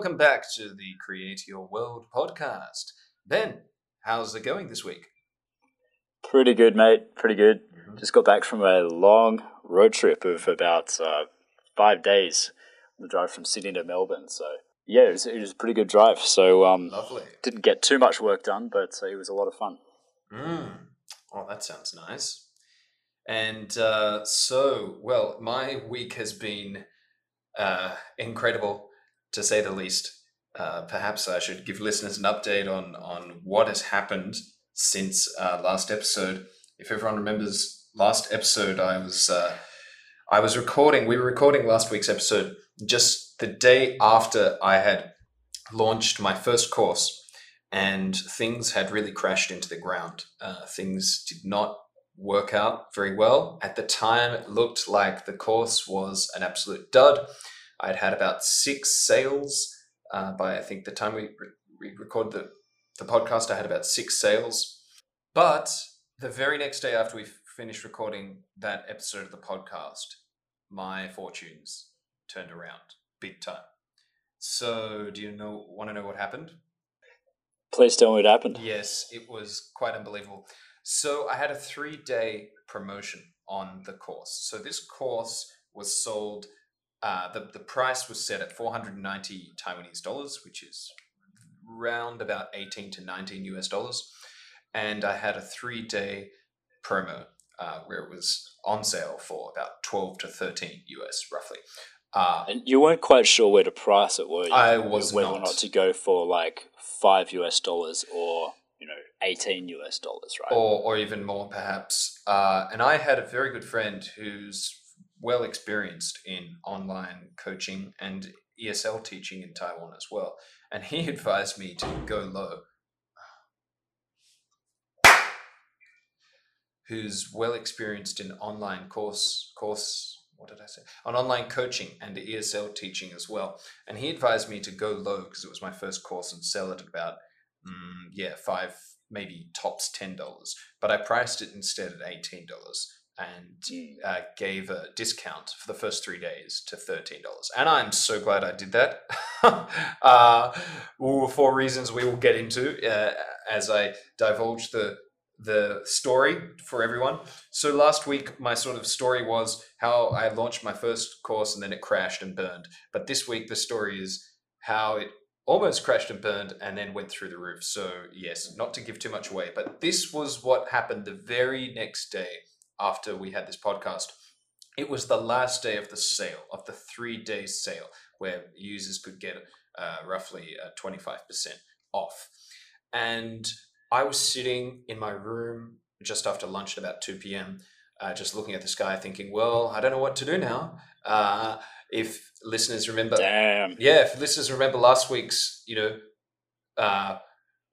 welcome back to the Create Your World podcast. Ben, how's it going this week? Pretty good, mate. Pretty good. Mm-hmm. Just got back from a long road trip of about uh, five days. The drive from Sydney to Melbourne. So yeah, it was, it was a pretty good drive. So um, lovely. Didn't get too much work done, but it was a lot of fun. Mm. Oh, that sounds nice. And uh, so, well, my week has been uh, incredible to say the least. Uh, perhaps I should give listeners an update on on what has happened since uh, last episode. If everyone remembers last episode, I was uh, I was recording. We were recording last week's episode just the day after I had launched my first course, and things had really crashed into the ground. Uh, things did not work out very well. At the time, it looked like the course was an absolute dud. I'd had about six sales uh, by I think the time we, re- we recorded the, the podcast. I had about six sales, but the very next day after we finished recording that episode of the podcast, my fortunes turned around big time. So, do you know want to know what happened? Please tell me what happened. Yes, it was quite unbelievable. So, I had a three day promotion on the course. So, this course was sold uh, the, the price was set at 490 Taiwanese dollars, which is around about 18 to 19 US dollars. And I had a three day promo uh, where it was on sale for about 12 to 13 US roughly. Uh, and you weren't quite sure where to price it, were you? I was whether not. or not to go for like five US dollars or you know 18 US dollars, right? Or or even more perhaps. Uh, and I had a very good friend who's well experienced in online coaching and ESL teaching in Taiwan as well. And he advised me to go low. Who's well experienced in online course course what did I say? On online coaching and ESL teaching as well. And he advised me to go low because it was my first course and sell it at about mm, yeah, five, maybe tops ten dollars. But I priced it instead at eighteen dollars and uh, gave a discount for the first three days to $13. And I'm so glad I did that uh, for reasons we will get into uh, as I divulge the the story for everyone. So last week, my sort of story was how I launched my first course and then it crashed and burned. But this week, the story is how it almost crashed and burned and then went through the roof. So yes, not to give too much away, but this was what happened the very next day after we had this podcast. It was the last day of the sale, of the three day sale, where users could get uh, roughly uh, 25% off. And I was sitting in my room just after lunch at about 2 p.m., uh, just looking at the sky, thinking, well, I don't know what to do now. Uh, if listeners remember, damn, yeah, if listeners remember last week's, you know, uh,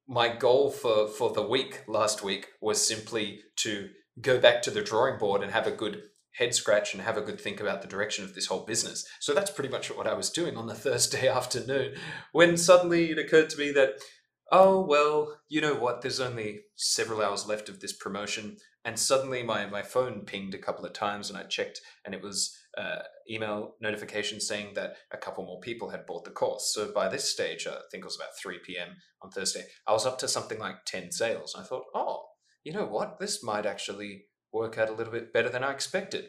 my goal for for the week last week was simply to go back to the drawing board and have a good head scratch and have a good think about the direction of this whole business. So that's pretty much what I was doing on the Thursday afternoon when suddenly it occurred to me that, oh, well, you know what? There's only several hours left of this promotion. And suddenly my, my phone pinged a couple of times and I checked and it was uh, email notification saying that a couple more people had bought the course. So by this stage, I think it was about 3 p.m. on Thursday, I was up to something like 10 sales. I thought, oh, you know what? This might actually work out a little bit better than I expected.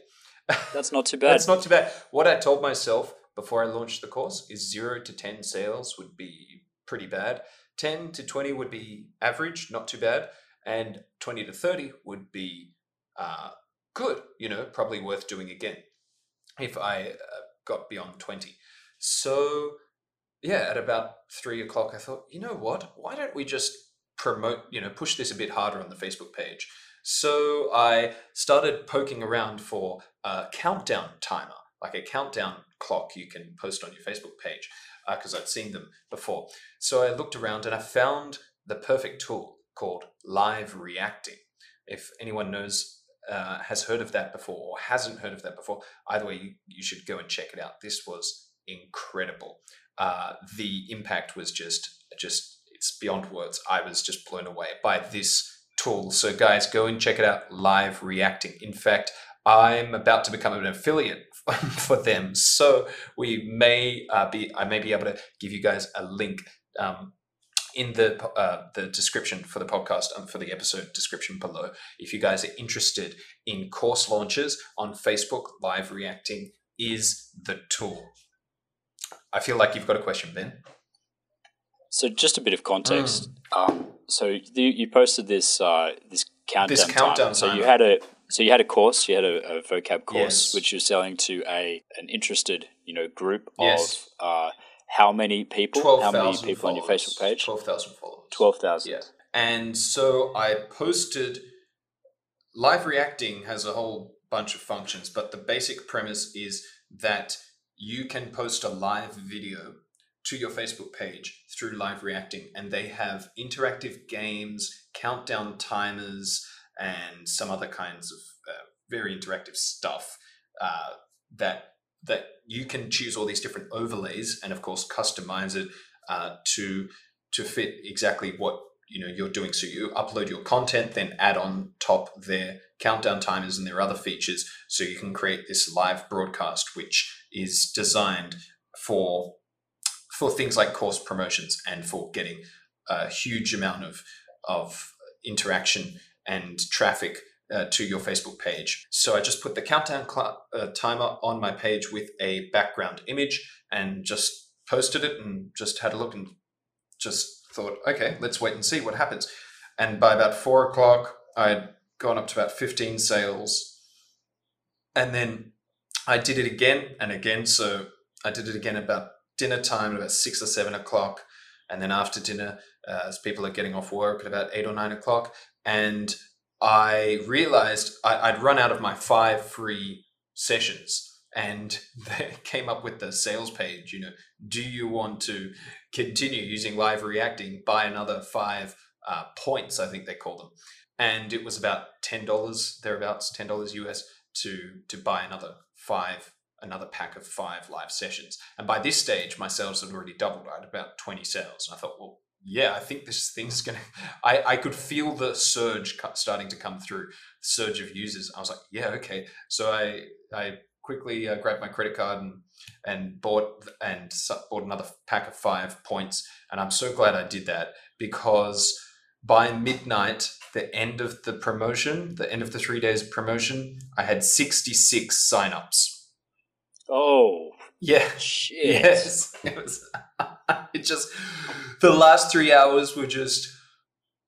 That's not too bad. That's not too bad. What I told myself before I launched the course is zero to 10 sales would be pretty bad. 10 to 20 would be average, not too bad. And 20 to 30 would be uh, good, you know, probably worth doing again if I uh, got beyond 20. So, yeah, at about three o'clock, I thought, you know what? Why don't we just promote, you know, push this a bit harder on the Facebook page. So I started poking around for a countdown timer, like a countdown clock you can post on your Facebook page, because uh, I'd seen them before. So I looked around and I found the perfect tool called Live Reacting. If anyone knows, uh, has heard of that before or hasn't heard of that before, either way, you, you should go and check it out. This was incredible. Uh, the impact was just just it's beyond words. I was just blown away by this tool. So, guys, go and check it out live reacting. In fact, I'm about to become an affiliate for them. So we may uh, be, I may be able to give you guys a link um, in the uh, the description for the podcast and um, for the episode description below. If you guys are interested in course launches on Facebook, live reacting is the tool. I feel like you've got a question, Ben. So just a bit of context. Mm. Um, so you, you posted this uh, this countdown. This countdown. So you had a so you had a course, you had a, a vocab course, yes. which you're selling to a an interested you know group yes. of uh, how many people? 12, how many people followers. on your Facebook page? Twelve thousand followers. Twelve thousand. Yeah. And so I posted. Live reacting has a whole bunch of functions, but the basic premise is that you can post a live video to your Facebook page through live reacting, and they have interactive games, countdown timers, and some other kinds of uh, very interactive stuff uh, that that you can choose all these different overlays and of course customize it uh, to to fit exactly what you know you're doing. So you upload your content then add on top their countdown timers and their other features. So you can create this live broadcast which is designed for for things like course promotions and for getting a huge amount of of interaction and traffic uh, to your Facebook page. So I just put the countdown cl- uh, timer on my page with a background image and just posted it and just had a look and just thought, okay, let's wait and see what happens. And by about four o'clock, I'd gone up to about 15 sales. And then I did it again and again. So I did it again about dinner time, about six or seven o'clock. And then after dinner, uh, as people are getting off work at about eight or nine o'clock. And I realized I, would run out of my five free sessions and they came up with the sales page. You know, do you want to continue using live reacting? Buy another five uh, points, I think they call them. And it was about ten dollars thereabouts, ten dollars US to to buy another five another pack of five live sessions. And by this stage, my sales had already doubled. I had about 20 sales. And I thought, well, yeah, I think this thing's gonna. I I could feel the surge starting to come through, the surge of users. I was like, yeah, okay. So I I quickly uh, grabbed my credit card and and bought and bought another pack of five points, and I'm so glad I did that because by midnight, the end of the promotion, the end of the three days promotion, I had 66 signups. Oh, yeah. Shit. Yes. It was. it just the last three hours were just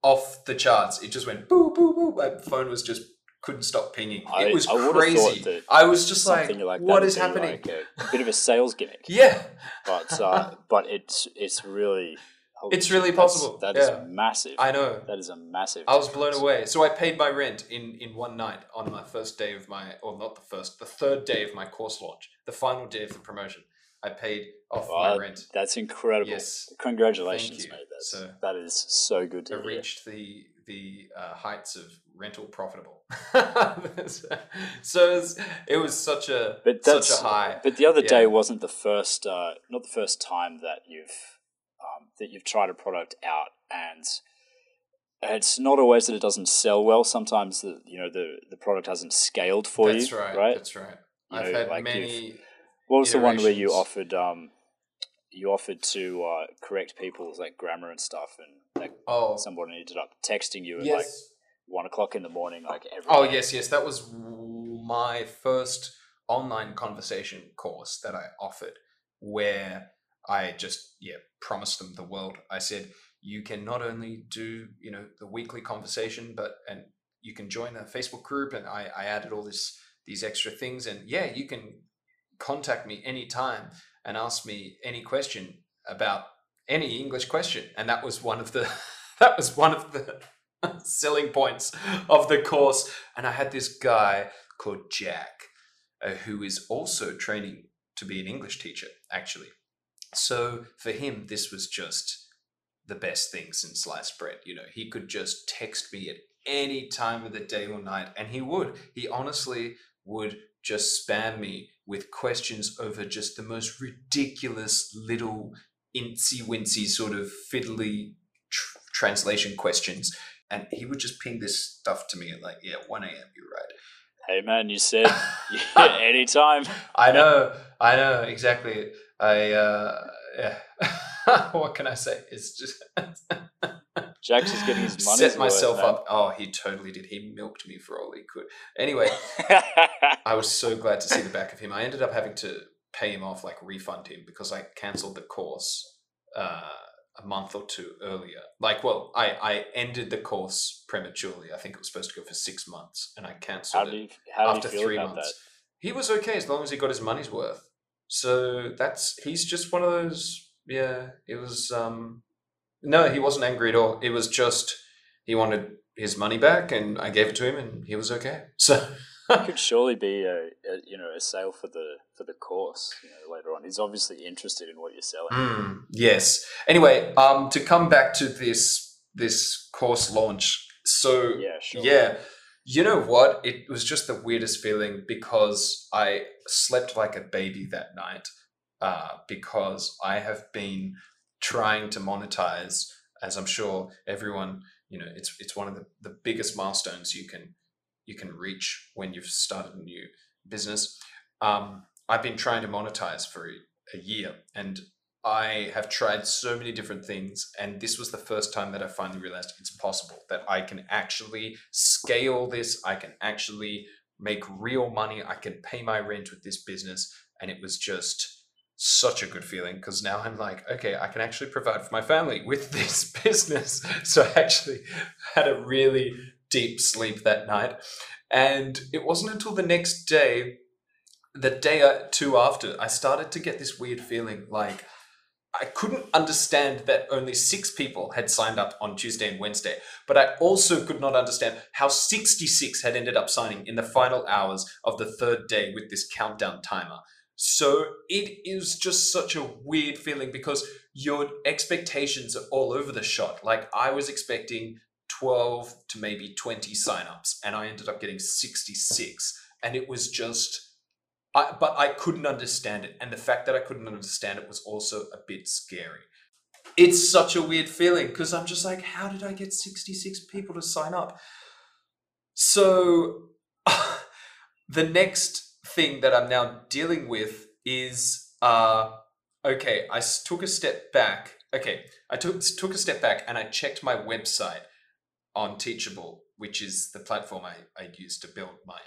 off the charts. It just went boo boo boo. My phone was just couldn't stop pinging. I, it was I crazy. I was just like, like what is happening? Like a, a, bit of a sales gimmick. yeah, but uh, but it's it's really it's really possible. That yeah. is massive. I know. That is a massive. I was blown away. So I paid my rent in in one night on my first day of my, or not the first, the third day of my course launch, the final day of the promotion. I paid off my rent. That's incredible. Yes. Congratulations, mate. That's, so that is so good to I hear. reached the the uh, heights of rental profitable. so it was, it was, such a but such a high. But the other yeah. day wasn't the first, uh, not the first time that you've that you've tried a product out, and it's not always that it doesn't sell well. Sometimes the you know the the product hasn't scaled for That's you. Right, right. That's right. You I've know, had like many what was the one where you offered um, you offered to uh, correct people's like grammar and stuff, and like oh, someone ended up texting you at yes. like one o'clock in the morning, like every. Oh day. yes, yes, that was my first online conversation course that I offered, where I just yeah promised them the world. I said you can not only do you know the weekly conversation, but and you can join a Facebook group, and I I added all this these extra things, and yeah, you can contact me anytime and ask me any question about any English question. And that was one of the that was one of the selling points of the course. And I had this guy called Jack, uh, who is also training to be an English teacher, actually. So for him, this was just the best thing since sliced bread. You know, he could just text me at any time of the day or night, and he would. He honestly would just spam me with questions over just the most ridiculous little incy wincy sort of fiddly tr- translation questions. And he would just ping this stuff to me at like, yeah, 1 a.m., you're right. Hey man, you said yeah, anytime. I know, I know exactly. I uh, yeah. what can I say? It's just Jack's just getting his money. set myself up. Oh, he totally did. He milked me for all he could. Anyway, I was so glad to see the back of him. I ended up having to pay him off, like refund him, because I cancelled the course uh, a month or two earlier. Like, well, I I ended the course prematurely. I think it was supposed to go for six months, and I cancelled it you, after three months. He was okay as long as he got his money's worth. So that's he's just one of those. Yeah, it was. um No, he wasn't angry at all. It was just he wanted his money back, and I gave it to him, and he was okay. So that? Could surely be a, a you know a sale for the for the course you know, later on. He's obviously interested in what you're selling. Mm, yes. Anyway, um, to come back to this this course launch. So Yeah, sure. yeah, you know what? It was just the weirdest feeling because I slept like a baby that night. Uh, because I have been trying to monetize, as I'm sure everyone, you know, it's it's one of the, the biggest milestones you can you can reach when you've started a new business. Um, I've been trying to monetize for a, a year, and I have tried so many different things, and this was the first time that I finally realized it's possible that I can actually scale this. I can actually make real money. I can pay my rent with this business, and it was just such a good feeling because now I'm like, okay, I can actually provide for my family with this business. So I actually had a really deep sleep that night, and it wasn't until the next day, the day or two after, I started to get this weird feeling like. I couldn't understand that only six people had signed up on Tuesday and Wednesday, but I also could not understand how 66 had ended up signing in the final hours of the third day with this countdown timer. So it is just such a weird feeling because your expectations are all over the shot. Like I was expecting 12 to maybe 20 signups, and I ended up getting 66. And it was just I, but I couldn't understand it. And the fact that I couldn't understand it was also a bit scary. It's such a weird feeling because I'm just like, how did I get 66 people to sign up? So the next thing that I'm now dealing with is uh, okay, I took a step back. Okay, I took, took a step back and I checked my website on Teachable, which is the platform I, I use to build my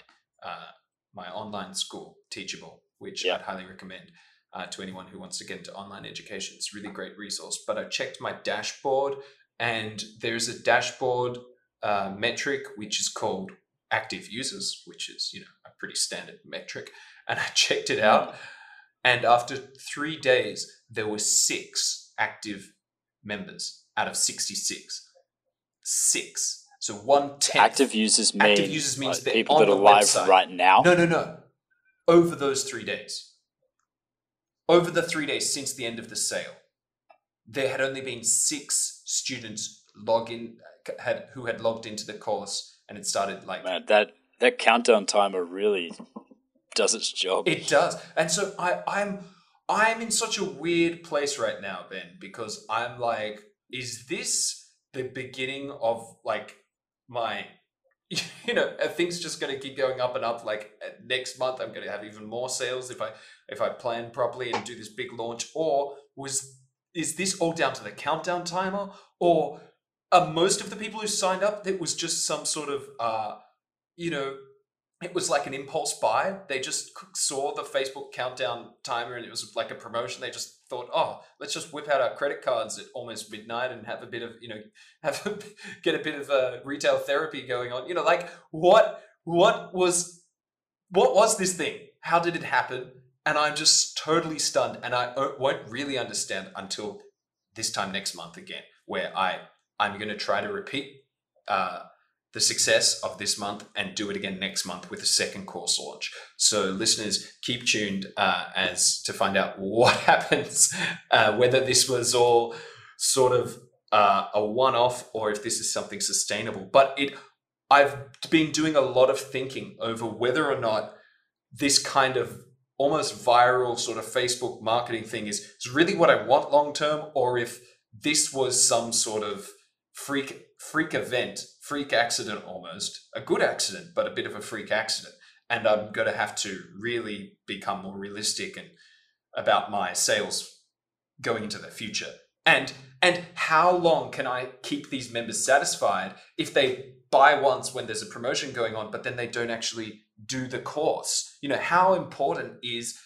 uh, my online school, Teachable, which Yeah. I'd highly recommend uh, to anyone who wants to get into online education. It's a really great resource. But I checked my dashboard, and there's a dashboard uh, metric which is called active users, which is you know a pretty standard metric. And I checked it out, and after three days, there were six active members out of sixty-six. Six. So one tenth. Active users mean Active users means like, people that are live website. right now. No, no, no. Over those three days. Over the three days since the end of the sale, there had only been six students log in had who had logged into the course and it started like Man, that that countdown timer really does its job. It does. And so I, I'm I'm in such a weird place right now, Ben, because I'm like, is this the beginning of like my you know, things just gonna keep going up and up? Like uh, next month I'm gonna have even more sales if I if I plan properly and do this big launch, or was is this all down to the countdown timer? Or are most of the people who signed up it was just some sort of uh you know it was like an impulse buy. They just saw the Facebook countdown timer and it was like a promotion. They just thought, oh, let's just whip out our credit cards at almost midnight and have a bit of, you know, have a, get a bit of uh, retail therapy going on. You know, like what what was what was this thing? How did it happen? And I'm just totally stunned, and I won't really understand until this time next month again, where I I'm going to try to repeat. Uh, the success of this month and do it again next month with a second course launch. So, listeners, keep tuned uh, as to find out what happens, uh, whether this was all sort of uh, a one-off or if this is something sustainable. But it, I've been doing a lot of thinking over whether or not this kind of almost viral sort of Facebook marketing thing is, is really what I want long term, or if this was some sort of freak freak event, freak accident almost, a good accident, but a bit of a freak accident. and I'm going to have to really become more realistic and about my sales going into the future. And and how long can I keep these members satisfied if they buy once when there's a promotion going on, but then they don't actually do the course? You know, how important is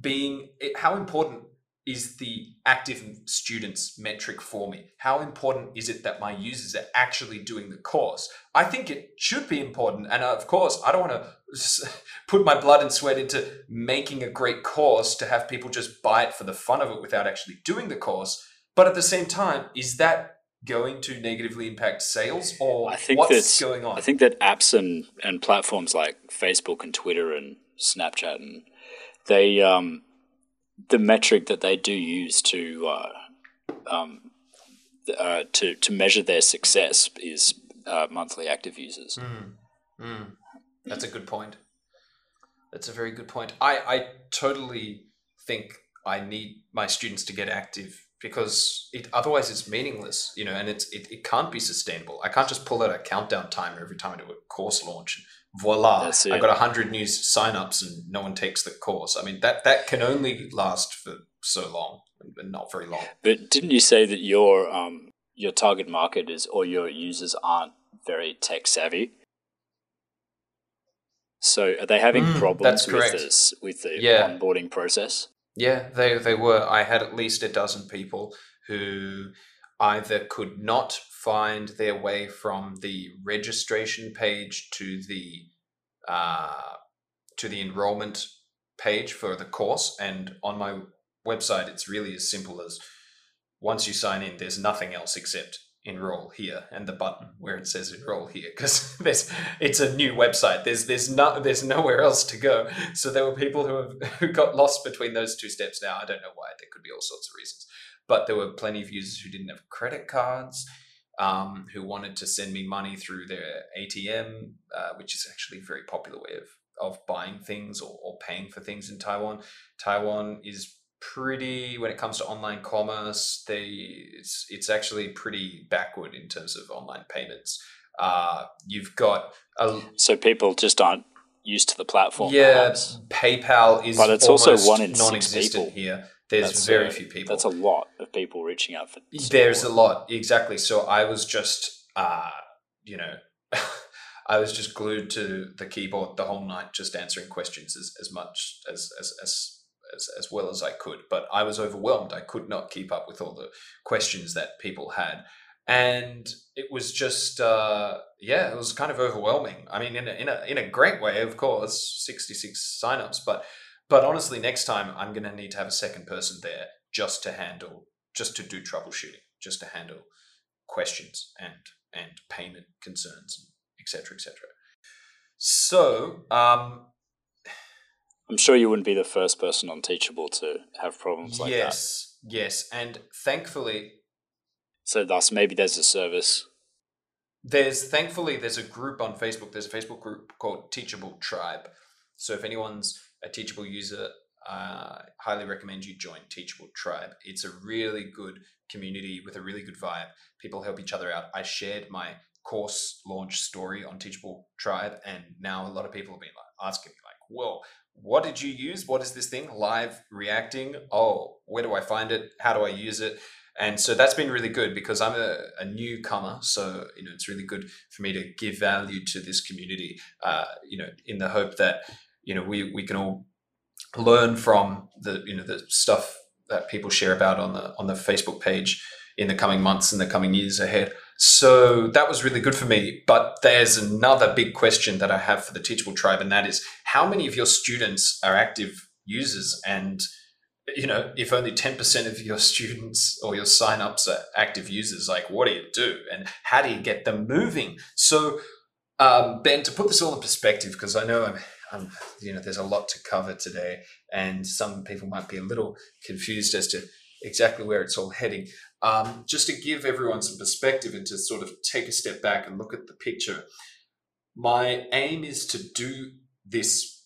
being how important is the active students metric for me? How important is it that my users are actually doing the course? I think it should be important. And of course, I don't want to put my blood and sweat into making a great course to have people just buy it for the fun of it without actually doing the course. But at the same time, is that going to negatively impact sales or I think what's going on? I think that apps and, and platforms like Facebook and Twitter and Snapchat and they um, the metric that they do use to uh, um, uh, to to measure their success is uh, monthly active users. Mm. Mm. That's a good point. That's a very good point. I I totally think I need my students to get active because it otherwise it's meaningless, you know, and it's it, it can't be sustainable. I can't just pull out a countdown timer every time I do a course launch voila, I got hundred new signups and no one takes the course. I mean that that can only last for so long, and not very long. But didn't you say that your um your target market is or your users aren't very tech savvy? So are they having mm, problems with this with the yeah. onboarding process? Yeah, they they were. I had at least a dozen people who either could not find their way from the registration page to the uh, to the enrollment page for the course. And on my website, it's really as simple as once you sign in, there's nothing else except enroll here and the button where it says enroll here because there's it's a new website. There's there's no there's nowhere else to go. So there were people who have who got lost between those two steps. Now i don't know why. There could be all sorts of reasons but there were plenty of users who didn't have credit cards um, who wanted to send me money through their ATM, uh, which is actually a very popular way of, of buying things or, or paying for things in Taiwan. Taiwan is pretty when it comes to online commerce they it's it's actually pretty backward in terms of online payments uh, you've got a, so people just aren't used to the platform yeah perhaps. paypal is but it's also one in non-existent here there's that's very a, few people. That's a lot of people reaching out for. Support. There's a lot, exactly. So I was just, uh, you know, I was just glued to the keyboard the whole night, just answering questions as, as much as, as as as as well as I could. But I was overwhelmed. I could not keep up with all the questions that people had, and it was just, uh, yeah, it was kind of overwhelming. I mean, in a in a in a great way, of course, sixty six signups, but but honestly, next time I'm going to need to have a second person there just to handle, just to do troubleshooting, just to handle questions and and payment concerns, etc., etc. So, um, I'm sure you wouldn't be the first person on Teachable to have problems like yes, that. Yes, yes, and thankfully. So, thus, maybe there's a service. There's thankfully there's a group on Facebook. There's a Facebook group called Teachable Tribe. So if anyone's a Teachable user, uh, highly recommend you join Teachable Tribe. It's a really good community with a really good vibe. People help each other out. I shared my course launch story on Teachable Tribe, and now a lot of people have been like, asking me, like, "Well, what did you use? What is this thing? Live reacting? Oh, where do I find it? How do I use it?" And so that's been really good because I'm a, a newcomer. So, you know, it's really good for me to give value to this community, uh, you know, in the hope that you know we we can all learn from the you know the stuff that people share about on the on the Facebook page in the coming months and the coming years ahead. So that was really good for me. But there's another big question that I have for the Teachable Tribe, and that is how many of your students are active users? And you know, if only 10% of your students or your signups are active users, like what do you do? And how do you get them moving? So um, Ben, to put this all in perspective, because I know I'm um, you know, there's a lot to cover today, and some people might be a little confused as to exactly where it's all heading. Um, just to give everyone some perspective and to sort of take a step back and look at the picture, my aim is to do this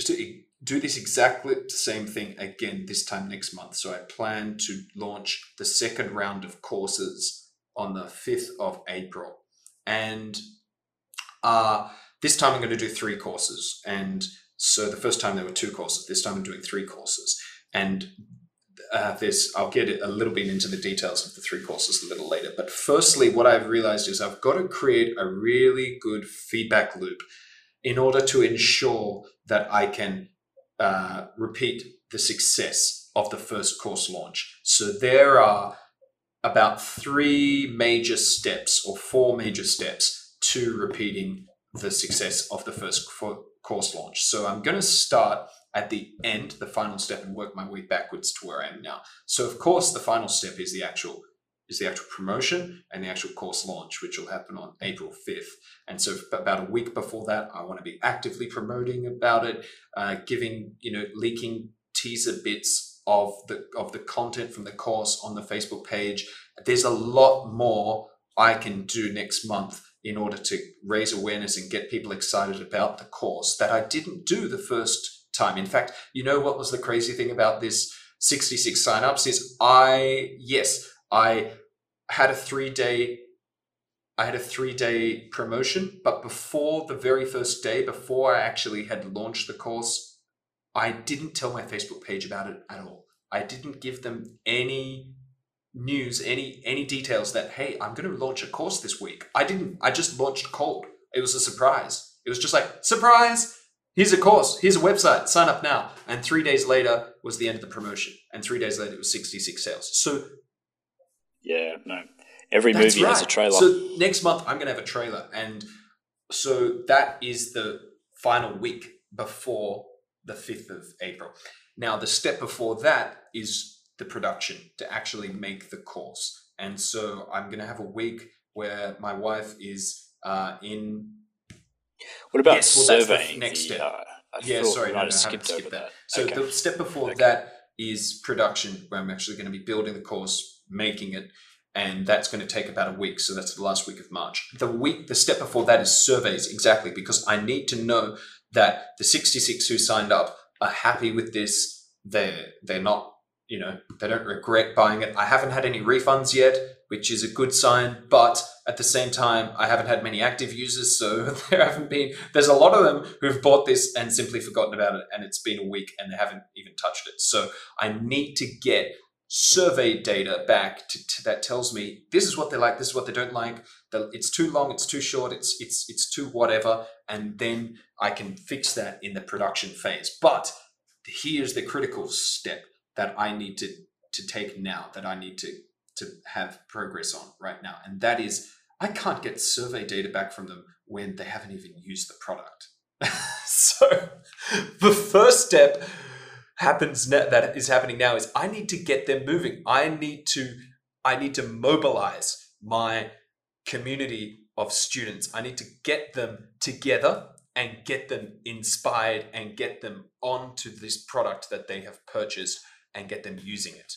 to do this exactly the same thing again this time next month. So I plan to launch the second round of courses on the 5th of April. And uh, this time I'm going to do three courses. And so the first time there were two courses. This time I'm doing three courses. And uh, this, I'll get a little bit into the details of the three courses a little later. But firstly, what I've realized is I've got to create a really good feedback loop in order to ensure that I can uh, repeat the success of the first course launch. So there are about three major steps or four major steps to repeating the success of the first course launch. So I'm going to start at the end, the final step, and work my way backwards to where I am now. So of course, the final step is the actual is the actual promotion and the actual course launch, which will happen on April 5th. And so about a week before that, I want to be actively promoting about it, uh, giving, you know, leaking teaser bits of the of the content from the course on the Facebook page. There's a lot more I can do next month in order to raise awareness and get people excited about the course that I didn't do the first time. In fact, you know what was the crazy thing about this 66 signups is I yes, I had a 3 day I had a 3 day promotion, but before the very first day before I actually had launched the course, I didn't tell my Facebook page about it at all. I didn't give them any news, any any details that hey, I'm going to launch a course this week. I didn't. I just launched cold. It was a surprise. It was just like surprise. Here's a course. Here's a website. Sign up now. And three days later was the end of the promotion. And three days later it was 66 sales. So yeah, no. Every movie right. has a trailer. So next month I'm going to have a trailer, and so that is the final week before the 5th of April. Now the step before that is the production to actually make the course. And so I'm going to have a week where my wife is uh, in. What about yes, well, surveying? next step. Uh, yeah, sorry, no, no, I skipped that. that. So okay. the step before okay. that is production, where I'm actually going to be building the course, making it, and that's going to take about a week. So that's the last week of March. The week, the step before that is surveys, exactly, because I need to know that the 66 who signed up are happy with this. They're they're not you know, they don't regret buying it. I haven't had any refunds yet, which is a good sign, but at the same time, I haven't had many active users, so there haven't been, there's a lot of them who've bought this and simply forgotten about it, and it's been a week and they haven't even touched it. So I need to get survey data back to, to, that tells me this is what they like, this is what they don't like. It's too long, it's too short, it's it's it's too whatever, and then I can fix that in the production phase. But here's the critical step that I need to to take now that I need to to have progress on right now, and that is I can't get survey data back from them when they haven't even used the product. so the first step happens that is happening now is I need to get them moving. I need to I need to mobilize my community of students. I need to get them together and get them inspired and get them onto this product that they have purchased and get them using it.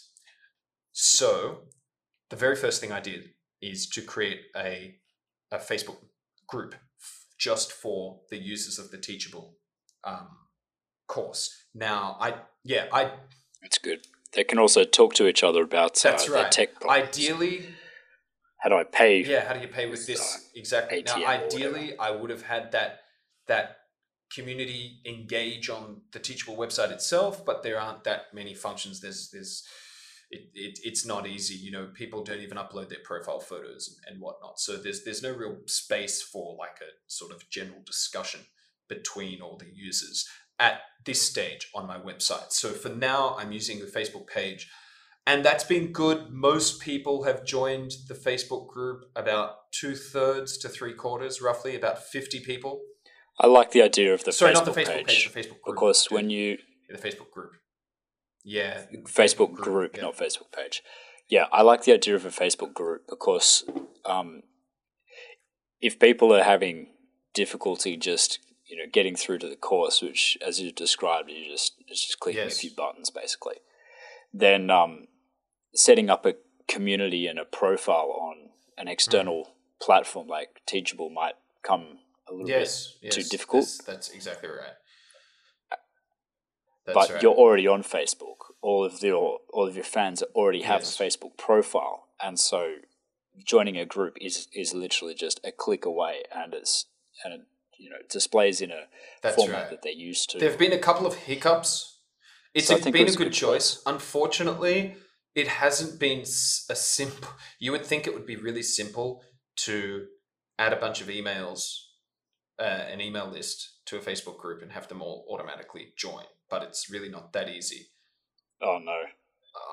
So, the very first thing I did is to create a, a Facebook group just for the users of the Teachable um, course. Now, I yeah, I. That's good. They can also talk to each other about that's uh, right. tech. Problems. Ideally, how do I pay? Yeah, how do you pay with this exactly? ATM now, ideally, I would have had that that community engage on the Teachable website itself, but there aren't that many functions. There's there's it, it, it's not easy. You know, people don't even upload their profile photos and, and whatnot. So there's there's no real space for like a sort of general discussion between all the users at this stage on my website. So for now, I'm using the Facebook page. And that's been good. Most people have joined the Facebook group, about two thirds to three quarters, roughly, about 50 people I like the idea of the Sorry, Facebook not the Facebook page, page, the Facebook group. because when you yeah, the Facebook group, yeah, Facebook group, group yeah. not Facebook page. Yeah, I like the idea of a Facebook group because um, if people are having difficulty just you know getting through to the course, which as you described, you just it's just clicking yes. a few buttons basically, then um, setting up a community and a profile on an external mm. platform like Teachable might come a little yes, bit yes, too difficult. That's, that's exactly right. That's but right. you're already on Facebook. All of your all of your fans already have yes. a Facebook profile, and so joining a group is is literally just a click away, and it's and you know displays in a That's format right. that they're used to. There have been a couple of hiccups. It's So a- think it been a good good choice. Unfortunately, it hasn't been a simple. You would think it would be really simple to add a bunch of emails, uh, an email list to a Facebook group and have them all automatically join, but it's really not that easy. oh no,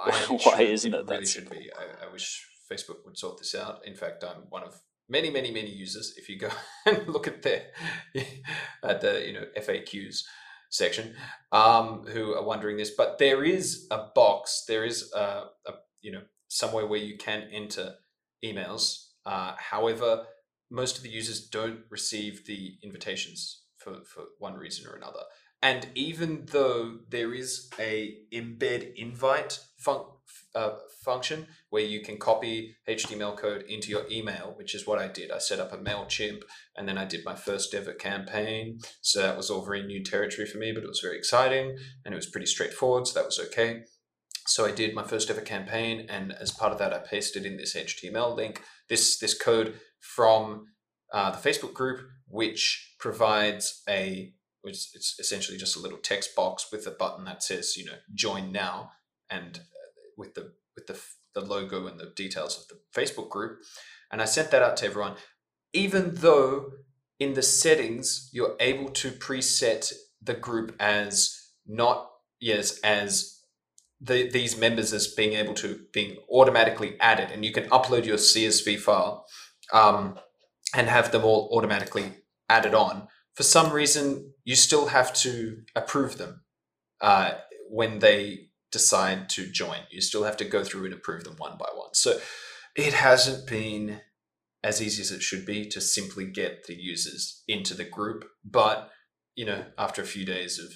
I- Why should- isn't it that really should be. I, I wish Facebook would sort this out. In fact, I'm one of many, many, many users. If you go and look at their at the you know FAQs section, um, who are wondering this, but there is a box. There is a, a you know somewhere where you can enter emails. Uh, however, most of the users don't receive the invitations for for one reason or another. And even though there is a embed invite fun- uh, function where you can copy HTML code into your email, which is what I did. I set up a MailChimp and then I did my first ever campaign. So that was all very new territory for me, but it was very exciting and it was pretty straightforward. So that was okay. So I did my first ever campaign, and as part of that, I pasted in this HTML link, this this code from uh, the Facebook group, which provides a which it's essentially just a little text box with a button that says you know join now and uh, with the with the the logo and the details of the Facebook group. And I sent that out to everyone. Even though in the settings you're able to preset the group as not yes as the, these members as being able to being automatically added and you can upload your CSV file um, and have them all automatically added on for some reason, you still have to approve them uh, when they decide to join. You still have to go through and approve them one by one. So it hasn't been as easy as it should be to simply get the users into the group. But you know, after a few days of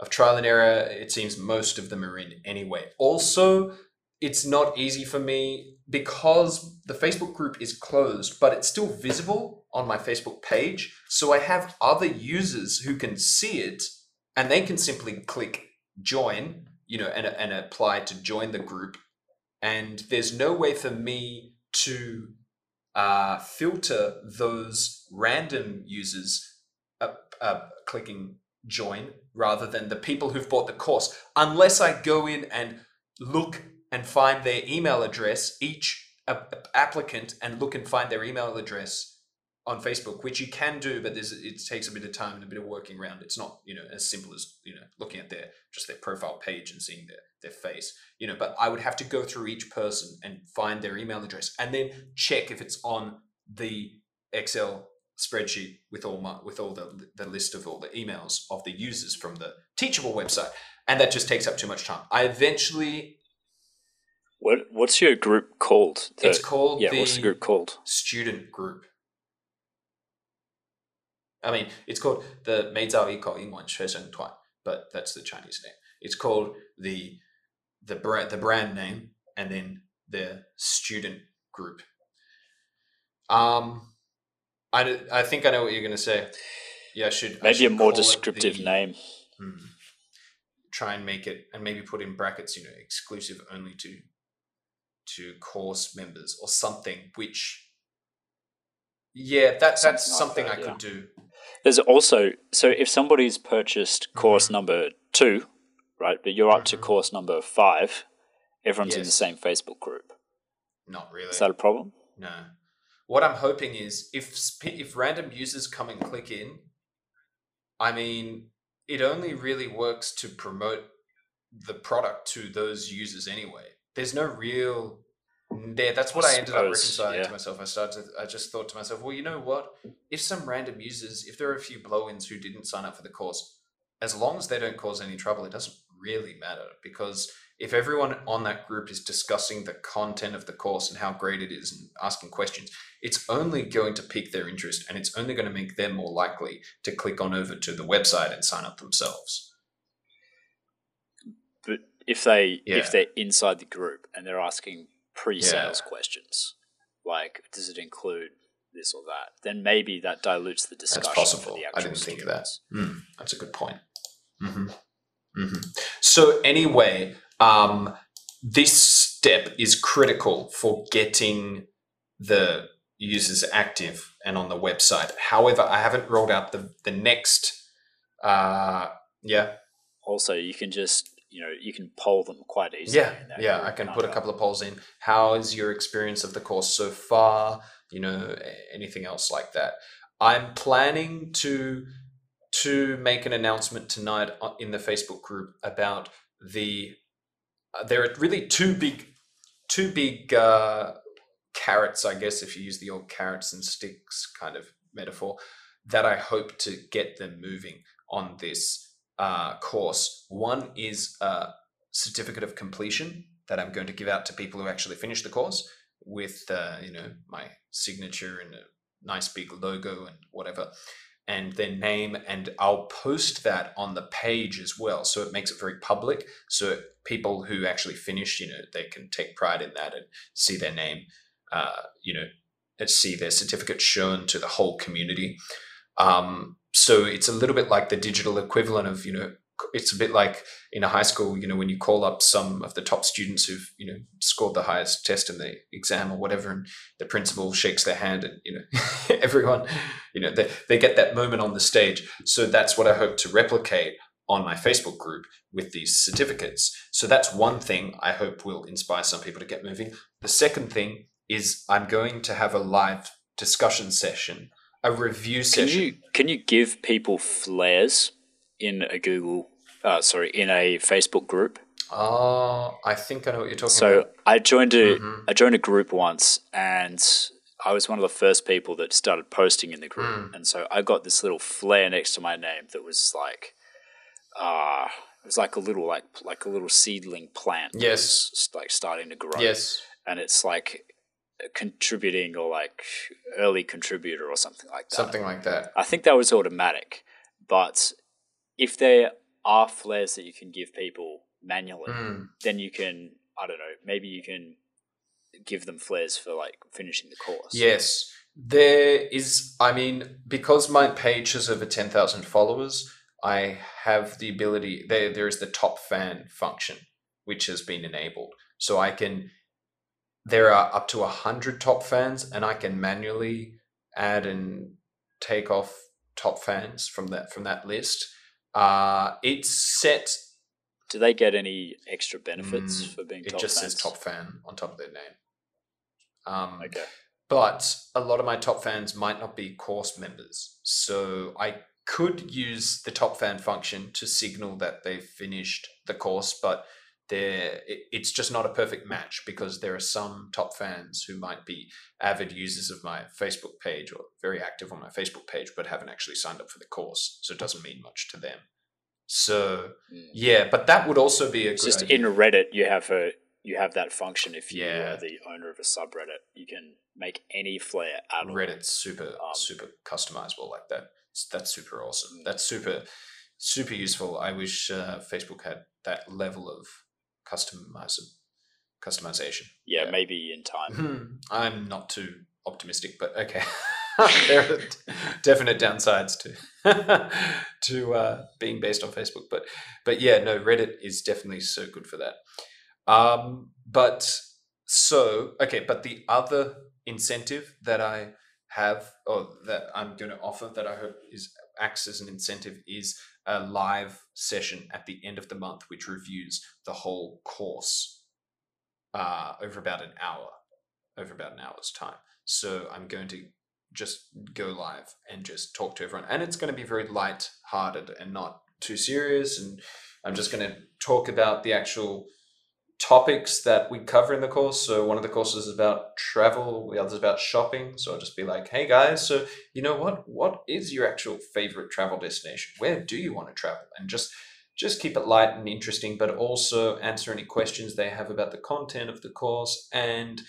of trial and error, it seems most of them are in anyway. Also, it's not easy for me because the Facebook group is closed, but it's still visible on my Facebook page. So I have other users who can see it and they can simply click join, you know, and, and apply to join the group. And there's no way for me to uh, filter those random users uh, uh, clicking join rather than the people who've bought the course, unless I go in and look and find their email address, each applicant, and look and find their email address on Facebook, which you can do, but it takes a bit of time and a bit of working around. It's not you know as simple as you know looking at their just their profile page and seeing their their face, you know. But I would have to go through each person and find their email address, and then check if it's on the Excel spreadsheet with all my with all the the list of all the emails of the users from the Teachable website, and that just takes up too much time. I eventually what What's your group called? The, it's called yeah. what's the group called? Student group. I mean, it's called the Meizao Yiko Yingwen Shuisheng but that's the Chinese name. It's called the the brand the brand name and then the student group. Um, I, I think I know what you're going to say. Yeah, I should maybe I should a more descriptive the, name. Hmm, try and make it and maybe put in brackets. You know, exclusive only to to course members or something. Which, yeah, that that's Something something like I that, could do. There's also so if somebody's purchased course Mhm. number two, right, but you're up to Mhm. course number five, everyone's in the same Facebook group. Not really. Is that a problem? no. What I'm hoping is if if random users come and click in, I mean, it only really works to promote the product to those users anyway. There's no real there. That's what I, ended up reconciling yeah. to myself. I started. To, I just thought to myself, well, you know what? If some random users, if there are a few blow-ins who didn't sign up for the course, as long as they don't cause any trouble, it doesn't really matter because if everyone on that group is discussing the content of the course and how great it is and asking questions, it's only going to pique their interest and it's only going to make them more likely to click on over to the website and sign up themselves. If they Yeah. if they're inside the group and they're asking pre-sales questions, like does it include this or that, then maybe that dilutes the discussion. That's possible. I didn't think of that. Mm, that's a good point. hmm hmm So anyway, um, this step is critical for getting the users active and on the website. However, I haven't rolled out the the next. Uh, yeah, Also, you can just you know you can poll them quite easily. yeah, yeah. I can put a couple of polls in. How is your experience of the course so far? You know, anything else like that. I'm planning to to make an announcement tonight in the Facebook group about the. Uh, there are really two big, two big uh, carrots, I guess, if you use the old carrots and sticks kind of metaphor, that I hope to get them moving on this uh, course. One is a certificate of completion that I'm going to give out to people who actually finish the course with, uh, you know, my signature and a nice big logo and whatever, and their name. And I'll post that on the page as well. So it makes it very public. So people who actually finish, you know, they can take pride in that and see their name, uh, you know, see their certificate shown to the whole community. Um, so it's a little bit like the digital equivalent of, you know, it's a bit like in a high school, you know, when you call up some of the top students who've, you know, scored the highest test in the exam or whatever, and the principal shakes their hand and, you know, everyone, you know, they, they get that moment on the stage. So that's what I hope to replicate on my Facebook group with these certificates. So that's one thing I hope will inspire some people to get moving. The second thing is I'm going to have a live discussion session, a review session. Can you can you give people flares in a Google? Uh, sorry, in a Facebook group. Oh, I think I know what you're talking So about. So I joined a I Mhm. joined a group once, and I was one of the first people that started posting in the group, Mm. and so I got this little flare next to my name that was like, ah, it was like a little like like a little seedling plant. Yes. like starting to grow. Yes. and it's like contributing or like early contributor or something like that. Something like that. I think that was automatic, but if there are flares that you can give people manually, Mm. then you can I don't know maybe you can give them flares for like finishing the course. Yes. There is, I mean, because my page has over 10,000 followers, I have the ability, there, there is the top fan function, which has been enabled. So I can, there are up to 100 top fans, and I can manually add and take off top fans from that from that list. Uh, it's set Do they get any extra benefits Mm, for being top fan? it top just fans? says top fan on top of their name. Um, Okay. but a lot of my top fans might not be course members. So I could use the top fan function to signal that they've finished the course, but they're, it- it's just not a perfect match because there are some top fans who might be avid users of my Facebook page or very active on my Facebook page, but haven't actually signed up for the course. So it doesn't mean much to them. So Mm. yeah, but that would also be a just idea. in Reddit you have a you have that function if you Yeah. are the owner of a subreddit. You can make any flare at all. Reddit's super Um, super customizable like that. That's super awesome. Mm. That's super super useful. I wish uh, Facebook had that level of customiz- customization. Yeah, Yeah. maybe in time. Hmm, I'm not too optimistic, but okay. there are d- definite downsides to to uh, being based on Facebook, but but yeah, no, Reddit is definitely so good for that. Um, but so okay, but the other incentive that I have or that I'm going to offer that I hope is acts as an incentive is a live session at the end of the month which reviews the whole course uh, over about an hour over about an hour's time. So i'm going to just go live and just talk to everyone. And it's going to be very light hearted and not too serious. And i'm just going to talk about the actual topics that we cover in the course. So one of the courses is about travel the other's about shopping. So i'll just be like hey guys so you know what? What is your actual favorite travel destination? Where do you want to travel? And just just keep it light and interesting but also answer any questions they have about the content of the course and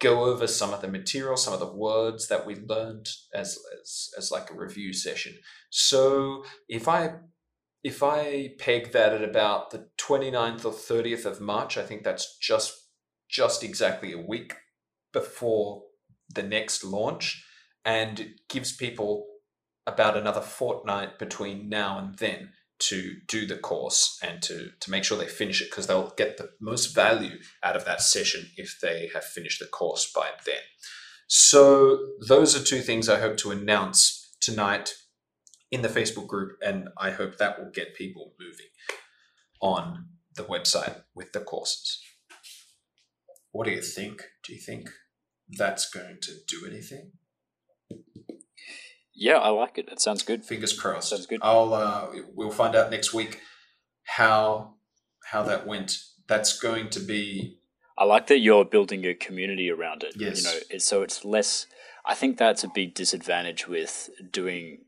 go over some of the material some of the words that we learned as as, as like a review session. So if i if i peg that at about the 29th or 30th of march i think that's just just exactly a week before the next launch and it gives people about another fortnight between now and then to do the course and to to make sure they finish it because they'll get the most value out of that session if they have finished the course by then. So those are two things I hope to announce tonight in the Facebook group, and I hope that will get people moving on the website with the courses. What do you think? Do you think that's going to do anything? Yeah, I like it. It sounds good. Fingers crossed. Sounds good. I'll uh, we'll find out next week how how that went. That's going to be I like that you're building a community around it. Yes. You know, so it's less. I think that's a big disadvantage with doing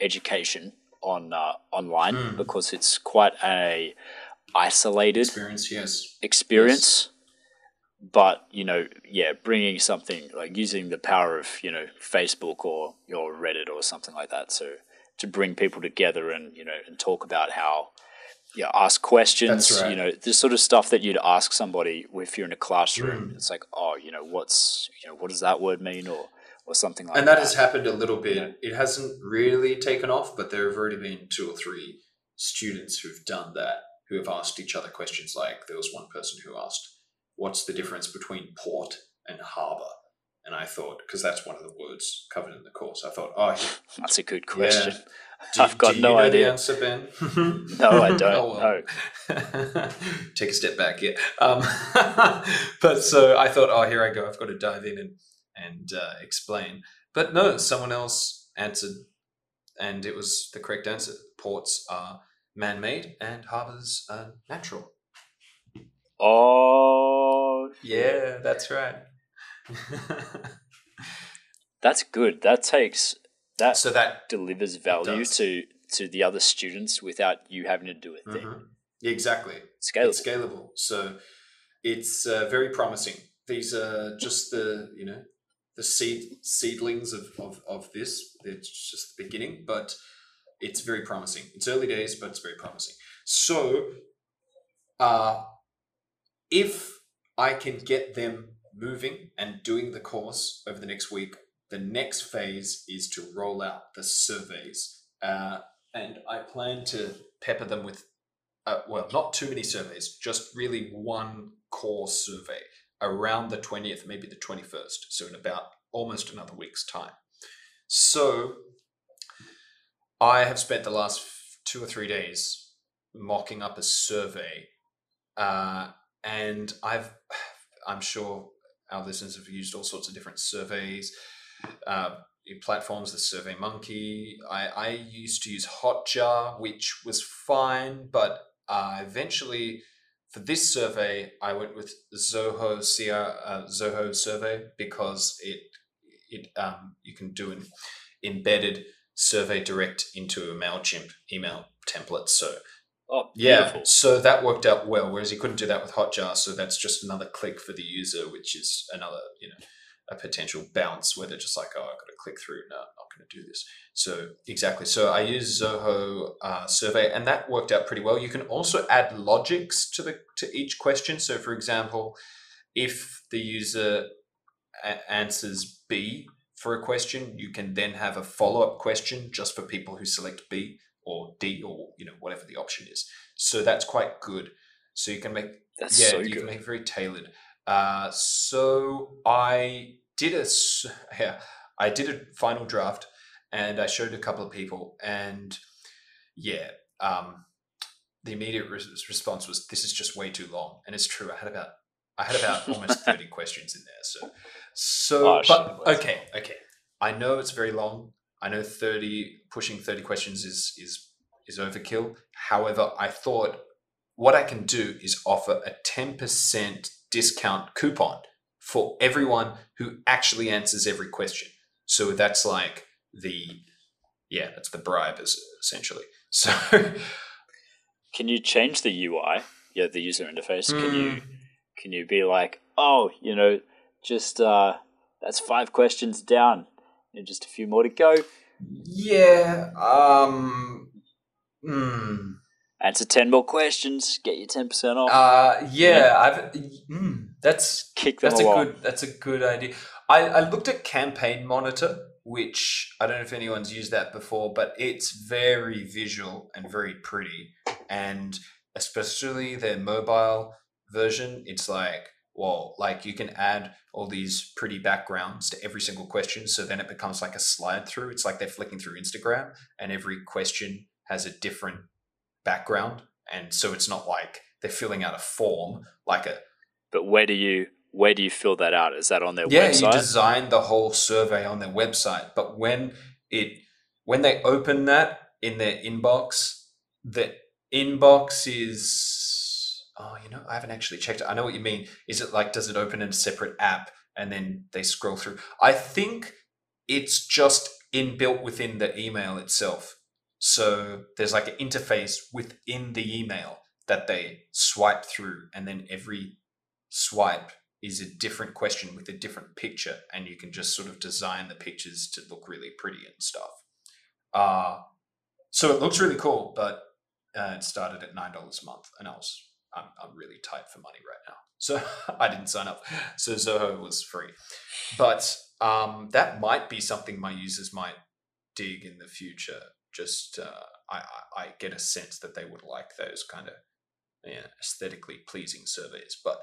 education on uh, online Mm. because it's quite a isolated experience. Yes. experience. But you know, yeah, bringing something like using the power of you know Facebook or your Reddit or something like that, so to bring people together and you know and talk about how yeah ask questions, right. you know, the sort of stuff that you'd ask somebody if you're in a classroom. Mm. It's like, oh, you know, what's you know, what does that word mean, or or something like that. and that. that has happened a little bit. It hasn't really taken off, but there have already been two or three students who've done that, who have asked each other questions like there was one person who asked, What's the difference between port and harbour? And I thought, because that's one of the words covered in the course, I thought, oh, That's a good question. do, I've got no idea. answer, Ben? No, I don't. Oh, well. Take a step back, yeah. Um, but so I thought, oh, here I go. I've got to dive in and and uh, explain. But no, someone else answered, and it was the correct answer. Ports are man-made, and harbors are natural. Oh, Yeah, that's right. that's good. That takes that so that delivers value to to the other students without you having to do a thing. Mhm. exactly. Scalable. It's scalable. So it's uh, very promising. These are just the you know the seed seedlings of, of, of this. It's just the beginning, but it's very promising. It's early days, but it's very promising. So uh, if I can get them moving and doing the course over the next week, the next phase is to roll out the surveys. Uh, and I plan to pepper them with uh, well, not too many surveys, just really one core survey around the 20th, maybe the 21st. So, in about almost another week's time. So, I have spent the last two or three days mocking up a survey. Uh, and I've, I'm sure our listeners have used all sorts of different surveys. Uh, platforms, the Survey Monkey. I, I used to use Hotjar, which was fine, but uh, eventually for this survey, I went with Zoho CR, uh, Zoho survey because it it um, you can do an embedded survey direct into a Mailchimp email template. So Oh, yeah, so that worked out well. Whereas you couldn't do that with Hotjar, so that's just another click for the user, which is another you know a potential bounce where they're just like, oh, I've got to click through. No, I'm not going to do this. So exactly. So I use Zoho uh, Survey, and that worked out pretty well. You can also add logics to the to each question. So for example, if the user a- answers B for a question, you can then have a follow up question just for people who select B or D or you know whatever the option is. So that's quite good. So you can make That's yeah, so you good. can make it very tailored. Uh, so I did a yeah, I did a final draft, and I showed a couple of people, and yeah, um, the immediate res- response was, "This is just way too long," and it's true. I had about I had about almost thirty questions in there. So so, Oh, but okay, okay. I know it's very long. I know thirty pushing thirty questions is is is overkill. However, I thought what I can do is offer a 10% discount coupon for everyone who actually answers every question. So that's like the, yeah, that's the bribe es- essentially. So, Can you change the UI? Yeah, the user interface. Can you Mm. can you be like, oh, you know, just uh, that's five questions down, and just a few more to go. yeah, um, mm, Answer ten more questions, get your ten percent off. uh, yeah, I've, mm, that's, Kick them That's a good. That's a good idea. I, I looked at Campaign Monitor, which I don't know if anyone's used that before, but it's very visual and very pretty, and especially their mobile version, it's like wall. Like you can add all these pretty backgrounds to every single question. So then it becomes like a slide through. It's like they're flicking through Instagram and every question has a different background. And so it's not like they're filling out a form like a But where do you where do you fill that out? Is that on their yeah, website? Yeah, you design the whole survey on their website. But when it when they open that in their inbox, the inbox is oh, you know, I haven't actually checked it. I know what you mean. Is it like does it open in a separate app and then they scroll through? I think it's just inbuilt within the email itself. So there's like an interface within the email that they swipe through, and then every swipe is a different question with a different picture, and you can just sort of design the pictures to look really pretty and stuff. Uh, so it looks really cool, but uh, it started at nine dollars a month, and I was I'm, I'm really tight for money right now, so I didn't sign up. So Zoho was free, but um, that might be something my users might dig in the future. Just uh, I, I I get a sense that they would like those kind of yeah, aesthetically pleasing surveys, but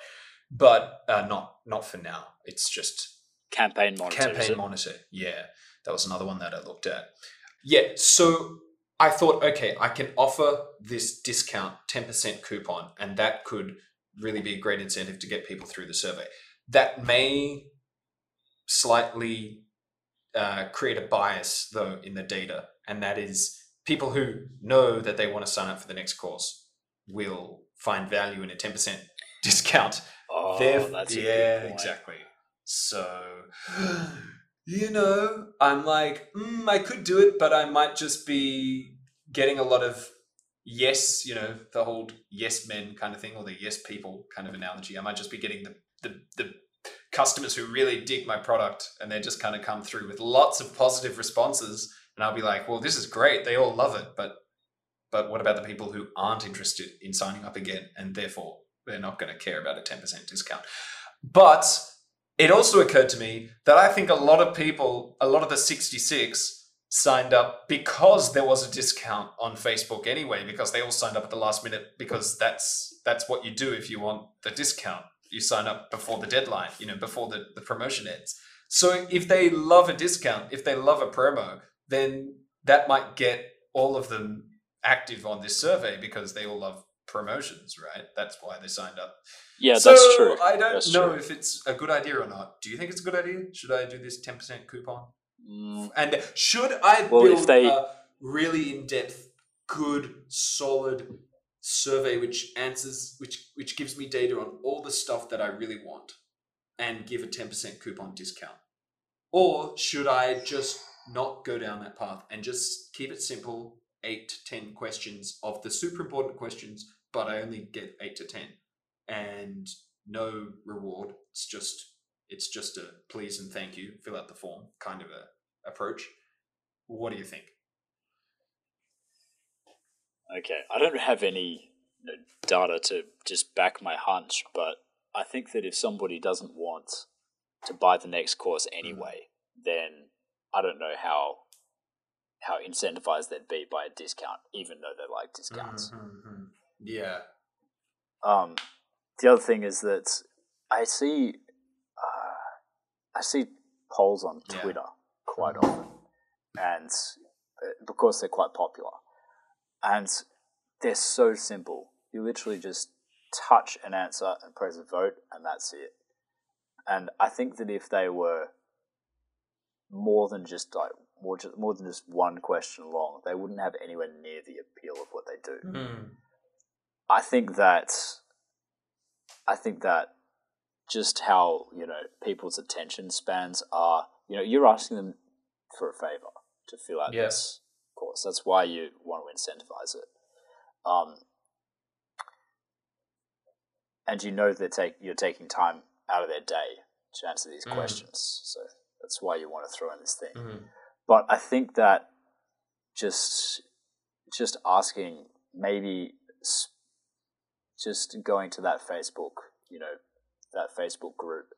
but uh, not not for now. It's just Campaign monitor. campaign monitor. Yeah, that was another one that I looked at. Yeah, so I thought, okay, I can offer this discount ten percent coupon, and that could really be a great incentive to get people through the survey. That may slightly uh, create a bias though in the data, and that is people who know that they want to sign up for the next course will find value in a ten percent discount Oh, They're- that's a yeah, good point. exactly. So, you know, I'm like, mm, I could do it, but I might just be getting a lot of yes, you know, the whole yes men kind of thing, or the yes people kind of analogy. I might just be getting the the, the customers who really dig my product, and they just kind of come through with lots of positive responses, and I'll be like, well, this is great. They all love it, but but what about the people who aren't interested in signing up again, and therefore they're not going to care about a 10% discount. But it also occurred to me that I think a lot of people, a lot of the 66 signed up because there was a discount on Facebook anyway, because they all signed up at the last minute because that's that's what you do if you want the discount. You sign up before the deadline, you know, before the, the promotion ends. So if they love a discount, if they love a promo, then that might get all of them active on this survey because they all love promotions, right? That's why they signed up. Yeah, so that's true. I don't That's know true. if it's a good idea or not. Do you think it's a good idea? Should I do this 10% coupon? Mm, And should I Well, build they- a really in-depth, good, solid survey which answers which which gives me data on all the stuff that I really want and give a 10% coupon discount? Or should I just not go down that path and just keep it simple, 8 to 10 questions of the super important questions, but I only get 8 to 10 and no reward. It's just it's just a please and thank you, fill out the form kind of a approach. What do you think? Okay, I don't have any you know, data to just back my hunch, but I think that if somebody doesn't want to buy the next course Mm. anyway, then I don't know how how incentivized they'd be by a discount, even though they like discounts. Mm-hmm. Yeah. Um, the other thing is that I see, uh, I see polls on Yeah. Twitter quite often, and uh, because they're quite popular, and they're so simple. You literally just touch an answer and press a vote, and that's it. And I think that if they were more than just like more, just, more than just one question long, they wouldn't have anywhere near the appeal of what they do. Mm. I think that I think that just how you know people's attention spans are. You know, you're asking them for a favor to fill out this course. That's why you want to incentivize it. Um, and you know they're take you're taking time out of their day to answer these Mm. questions. So that's why you want to throw in this thing. Mm. But I think that just just asking maybe just going to that Facebook, you know, that Facebook group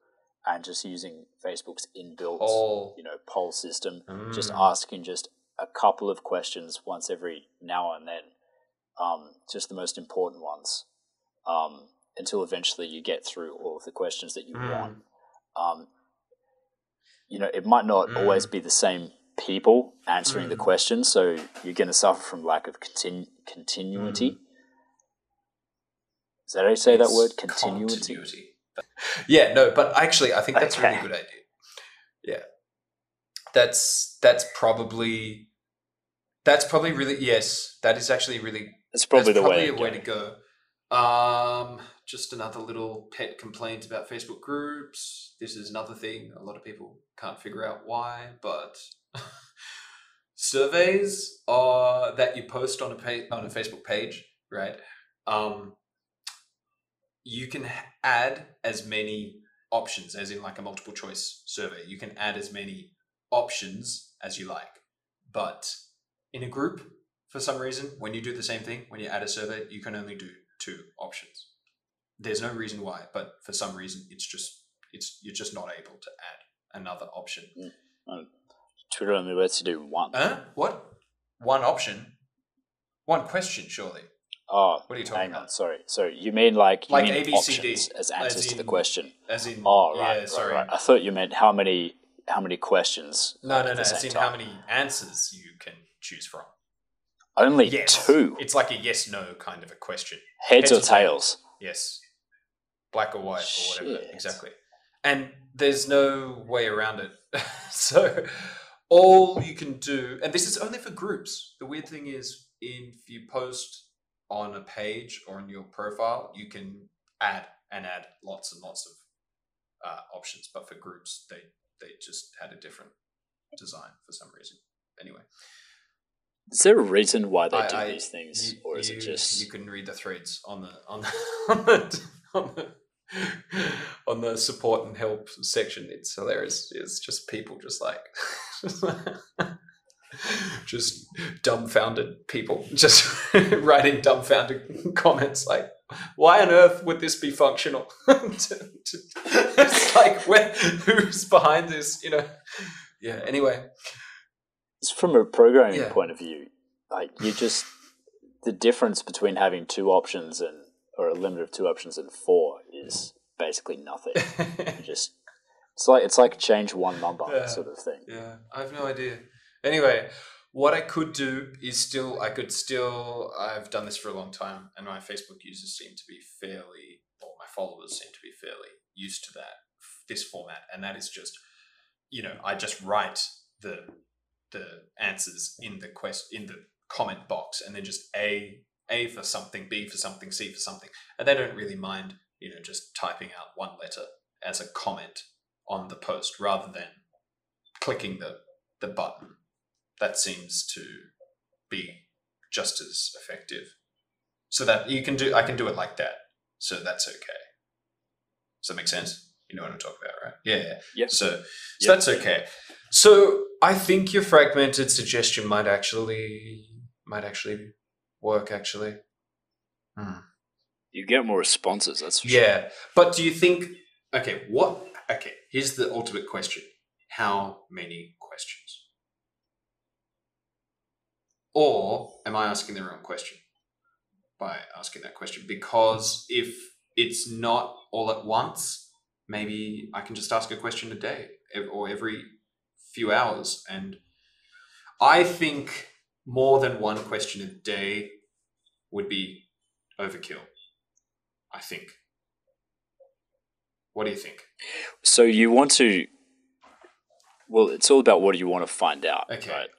and just using Facebook's inbuilt, All. you know, poll system, just Mm. asking just a couple of questions once every now and then, um, just the most important ones, um, until eventually you get through all of the questions that you Mm. want. Um, you know, it might not always be the same people answering the Mm. questions, so you're going to suffer from lack of continu- continuity. Mm. Is that how you say that word? Continuity. continuity. Yeah, no, but actually, I think that's a really good idea. Yeah, that's that's probably that's probably really yes. That is actually really That's probably the probably way. a way to go. Um, just another little pet complaint about Facebook groups. This is another thing a lot of people can't figure out why, but surveys are that you post on a page on a Facebook page, right? Um, you can add as many options, as in like a multiple choice survey. You can add as many options as you like, but in a group, for some reason, when you do the same thing, when you add a survey, you can only do two options. There's no reason why, but for some reason, it's just it's you're just not able to add another option. Mm. Twitter only lets you do one. Huh? What? One option? One question, surely. oh, What are you talking hang on. about? Sorry. So you mean like you Like mean A, B, C, D, options as as answers to the question? As in, Oh, right. yeah, right, sorry. right. I thought you meant how many how many questions. No, no, no. As in time. how many answers you can choose from. Only Yes. two. It's like a yes/no kind of a question. Heads, heads or tails. Yes. Black or white or whatever. Exactly. And there's no way around it. so all you can do, and this is only for groups. The weird thing is, if you post on a page or on your profile, you can add and add lots and lots of uh, options. But for groups, they they just had a different design for some reason. Anyway, Is there a reason why they I- do I- these things, you- or is you- it just you can read the threads on the on the on the, on the, on the support and help section. It's hilarious. It's just people just like just dumbfounded people just writing dumbfounded comments like why on earth would this be functional? It's like where, who's behind this you know? Yeah anyway from a programming Yeah. point of view, like you just the difference between having two options and or a limit of two options and four is basically nothing. You just it's like it's like change one number Yeah. sort of thing. Yeah, I have no idea. Anyway, what I could do is still, I could still, I've done this for a long time, and my Facebook users seem to be fairly, or my followers seem to be fairly used to that, this format, and that is just, you know, I just write the the answers in the quest in the comment box, and then just a a for something, b for something, c for something, and they don't really mind, you know, just typing out one letter as a comment on the post rather than clicking the the button. That seems to be just as effective. So that you can do, I can do it like that. So that's okay. Does that make sense? You know what I'm talking about, right? Yeah. yeah. So, so Yep. that's okay. So I think your fragmented suggestion might actually might actually work. Actually. Hmm. You get more responses. That's for sure. Yeah, but do you think? Okay, what? Okay, here's the ultimate question: How many questions? Or am I asking the wrong question by asking that question? Because if it's not all at once, maybe I can just ask a question a day or every few hours. And I think more than one question a day would be overkill. I think. What do you think? So you want to well, it's all about what do you want to find out, Okay. right?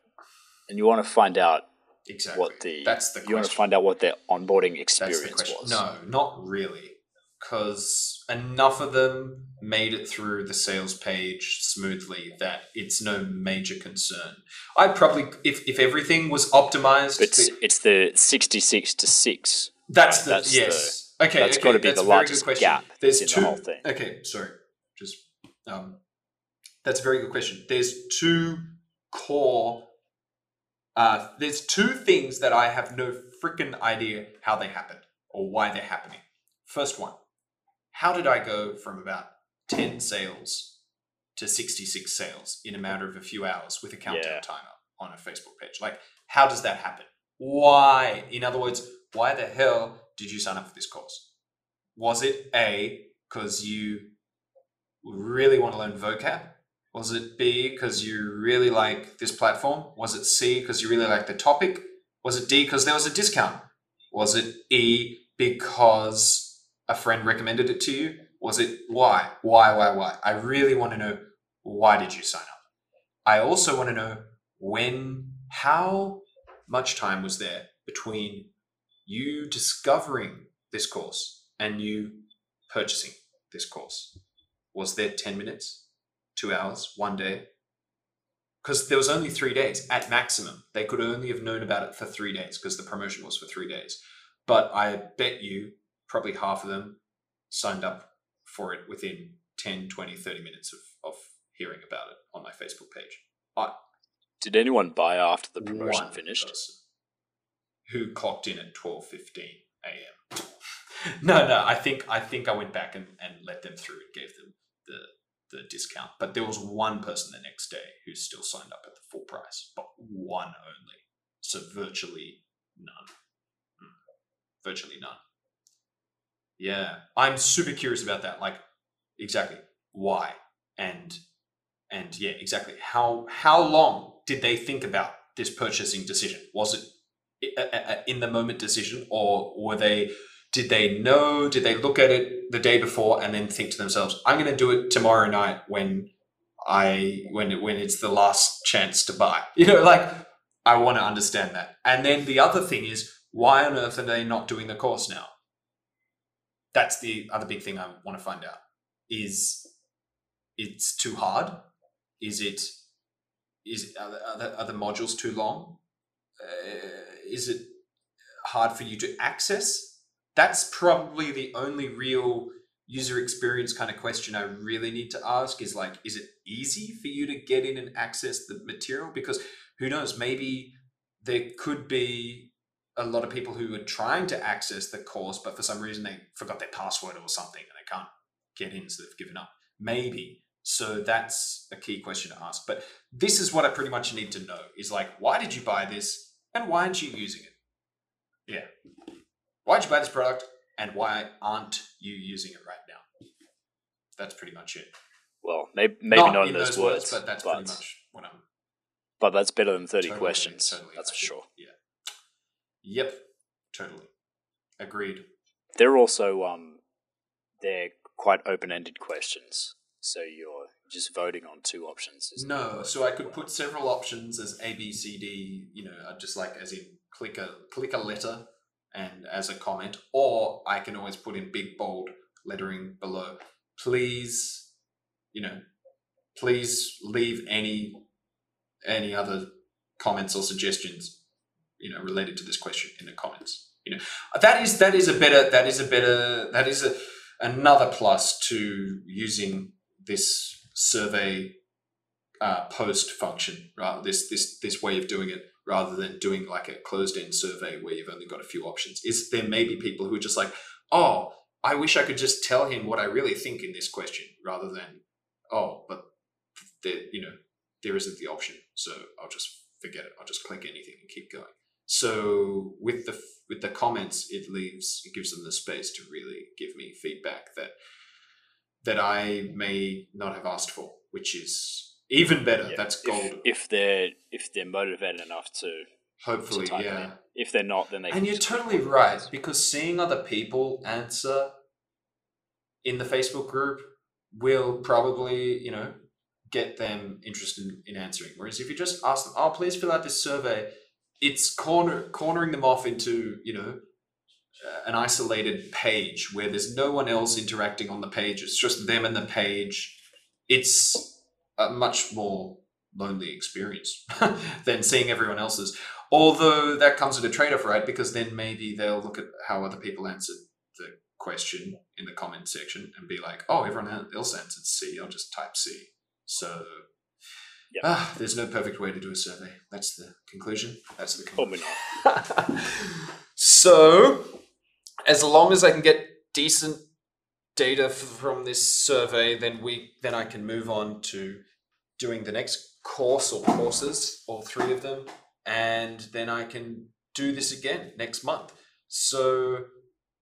And you want to find out Exactly. what the That's the you want to find out what their onboarding experience was. No, not really. Because enough of them made it through the sales page smoothly that it's no major concern. I'd probably, if, if everything was optimized, It's the- it's the sixty six to six. that's the, that's yes. okay, that's okay, gotta be the largest gap There's the two, thing. Okay, sorry. Just, um, that's a very good question. There's two core uh, there's two things that I have no freaking idea how they happened or why they're happening. First one, how did I go from about 10 sales to 66 sales in a matter of a few hours with a countdown Yeah. timer on a Facebook page? Like, how does that happen? Why? In other words, why the hell did you sign up for this course? Was it A, because you really want to learn vocab? Was it B, because you really like this platform? Was it C, because you really like the topic? Was it D, because there was a discount? Was it E, because a friend recommended it to you? Was it why? Why, why, why? I really want to know why did you sign up? I also want to know when, how much time was there between you discovering this course and you purchasing this course? Was there 10 minutes, two hours, one day? Because there was only three days at maximum. They could only have known about it for three days because the promotion was for three days. But I bet you probably half of them signed up for it within 10, 20, 30 minutes of, of hearing about it on my Facebook page. I, Did anyone buy after the promotion one finished? who clocked in at 12.15 a.m. no, no, I think I think I went back and, and let them through and gave them the, the discount. But there was one person the next day who still signed up at the full price, but one only. So virtually none. Hmm. Virtually none. Yeah. I'm super curious about that. Like exactly why and and yeah, exactly how how long did they think about this purchasing decision? Was it a- a- in the moment decision, or were they? Did they know? Did they look at it the day before and then think to themselves, "I'm going to do it tomorrow night when I when when it's the last chance to buy"? You know, like I want to understand that. And then the other thing is, why on earth are they not doing the course now? That's the other big thing I want to find out. Is it's too hard? Is it is are the, are the, are the modules too long? Uh, is it hard for you to access? That's probably the only real user experience kind of question I really need to ask is like, is it easy for you to get in and access the material? Because who knows, maybe there could be a lot of people who are trying to access the course, but for some reason they forgot their password or something and they can't get in, so they've given up. Maybe. So that's a key question to ask. But this is what I pretty much need to know is like, why did you buy this and why aren't you using it? Yeah. Why did you buy this product and why aren't you using it right now? That's pretty much it. Well, maybe, maybe not, in in those, those words, but that's pretty much what I'm but that's better than 30 totally- questions. totally, that's for sure. Yeah. Yep. Totally. Agreed. They're also um, they're quite open-ended questions, so you're just voting on two options. No, so I could put several options as A, B, C, D. You know, just like as in click a click a letter and as a comment, or I can always put in big bold lettering below. Please, you know, please leave any any other comments or suggestions, you know, related to this question in the comments. You know, that is that is a better that is a better that is a another plus to using this survey uh, post function, right? This this this way of doing it rather than doing like a closed end survey where you've only got a few options. Is there may be people who are just like, oh, I wish I could just tell him what I really think in this question, rather than, oh, but there, you know, there isn't the option, so I'll just forget it. I'll just click anything and keep going. So with the with the comments, it leaves it gives them the space to really give me feedback that that I may not have asked for, which is even better. Yeah, That's gold. If, they're if they're motivated enough to, Hopefully, to yeah. If they're not, then they. And you're totally right because seeing other people answer in the Facebook group will probably, you know, get them interested in answering. Whereas if you just ask them, "Oh, please fill out this survey," it's corner cornering them off into, you know, uh, an isolated page where there's no one else interacting on the page. It's just them and the page. It's a much more lonely experience than seeing everyone else's. Although that comes with a trade off, right? Because then maybe they'll look at how other people answered the question in the comment section and be like, oh, everyone else answered C. I'll just type C. So, Yep. ah, there's no perfect way to do a survey. That's the conclusion. That's the conclusion. So, as long as I can get decent data f- from this survey, then we then I can move on to doing the next course or courses, all three of them, and then I can do this again next month. So,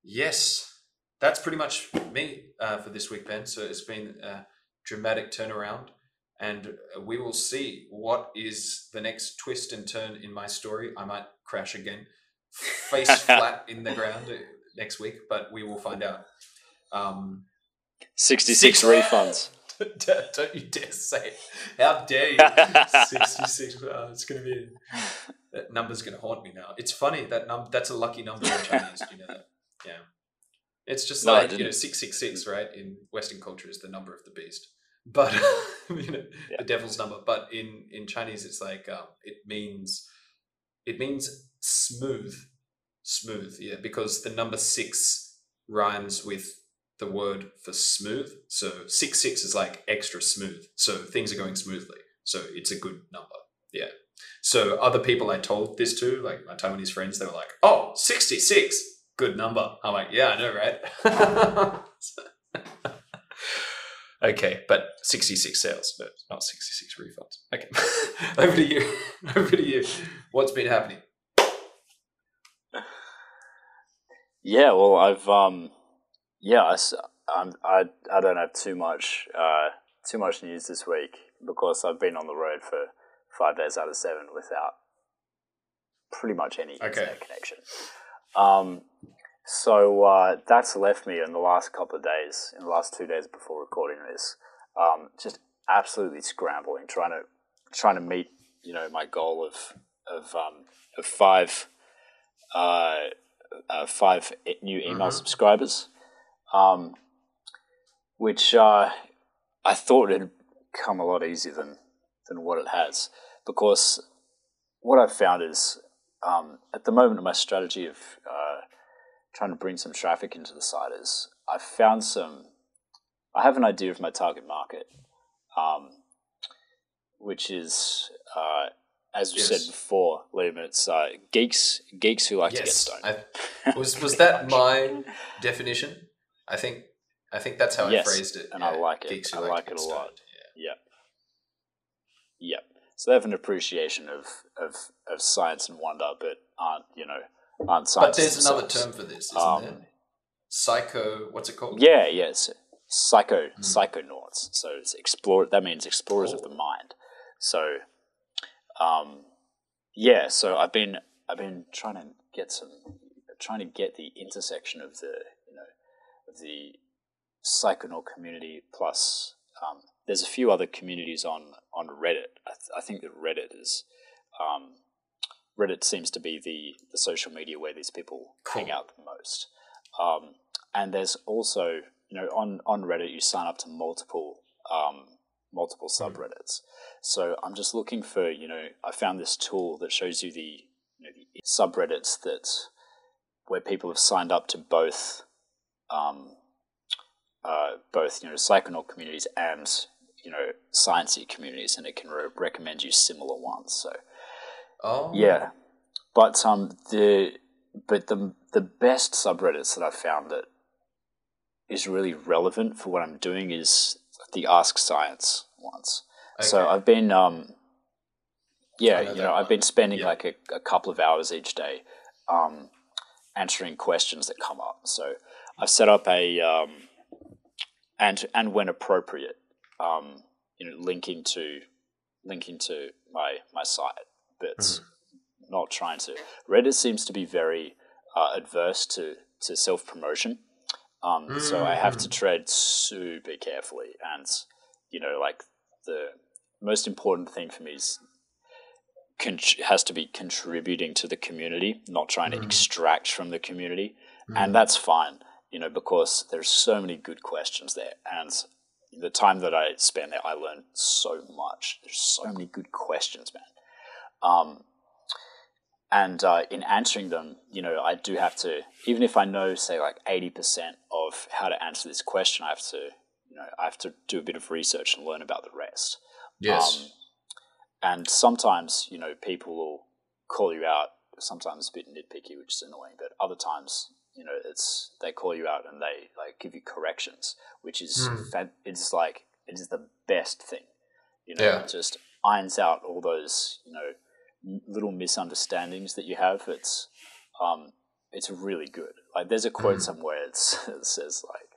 yes, that's pretty much me uh, for this week, Ben. So it's been a dramatic turnaround, and we will see what is the next twist and turn in my story. I might crash again, face flat in the ground uh, next week, but we will find out. Um, 66 refunds. don't you dare say it. How dare you? 66. Oh, it's going to be. That number's going to haunt me now. It's funny that num that's a lucky number in Chinese. Do you know that? Yeah. It's just No, like, you know, 666, right? In Western culture is the number of the beast. But, you know, Yeah. the devil's number. But in, in Chinese, it's like, um, it means, it means smooth. Smooth, yeah, because the number six rhymes with the word for smooth. So six six is like extra smooth. So things are going smoothly. So it's a good number. Yeah. So other people I told this to, like my Taiwanese friends, they were like, "Oh, 66, good number." I'm like, "Yeah, I know, right?" okay, but 66 sales, but not 66 refunds. Okay, over to you. over to you. What's been happening? Yeah, well, I've um, yeah, I, I'm, I, I don't have too much uh, too much news this week because I've been on the road for five days out of seven without pretty much any Okay. internet connection. Um, so uh, that's left me in the last couple of days, in the last two days before recording this, um, just absolutely scrambling, trying to trying to meet you know my goal of of um, of five uh, uh, five new email Mhm. subscribers, um, which uh, I thought had come a lot easier than than what it has, because what I've found is um, at the moment my strategy of uh, trying to bring some traffic into the site is I've found some. I have an idea of my target market, um, which is. Uh, as we Yes. said before, Liam, it's uh, geeks geeks who like to get Yes, stoned. I, was was that my definition? I think I think that's how Yes, I phrased it. and I like it. Geeks who I like to it a lot. stoned, Yeah. Yep. Yep. So they have an appreciation of, of, of science and wonder, but aren't, you know, But there's another term for this, isn't Um, there? Psycho. What's it called? Yeah, yes. Psycho Hmm. psychonauts. So it's explore that means explorers of Oh. the mind. So um yeah, so I've been I've been trying to get some trying to get the intersection of the you know of the psychonaut community plus um, there's a few other communities on on Reddit. I, th- I think that Reddit is um, Reddit seems to be the the social media where these people hang out the most. Um, and there's also you know on on Reddit you sign up to multiple um, multiple subreddits. So I'm just looking for you know I found this tool that shows you the you know, the subreddits that where people have signed up to both um, uh, both you know psychonaut communities and you know sciencey communities, and it can re- recommend you similar ones. So Oh. yeah, but um the but the the best subreddits that I've found that is really relevant for what I'm doing is the Ask Science ones. So I've been um yeah know you know I've been spending Yeah. like a, a couple of hours each day um answering questions that come up. So I've set up a um and and when appropriate um you know linking to linking to my my site but Mm-hmm. not trying to reddit seems to be very uh, adverse to to self-promotion um, so i have Mm. to tread super carefully and you know like the most important thing for me is con- has to be contributing to the community not trying to Mhm. extract from the community Mm. and that's fine you know because there's so many good questions there and the time that i spent there i learned so much there's so many good questions man um, and uh, in answering them you know i do have to even if i know say like 80% of how to answer this question i have to you know i have to do a bit of research and learn about the rest Yes. um, and sometimes, you know, people will call you out. Sometimes a bit nitpicky, which is annoying. But other times, you know, it's they call you out and they like give you corrections, which is fan- it's like it is the best thing. You know, Yeah. it just irons out all those you know little misunderstandings that you have. It's um, it's really good. like there's a quote somewhere that says like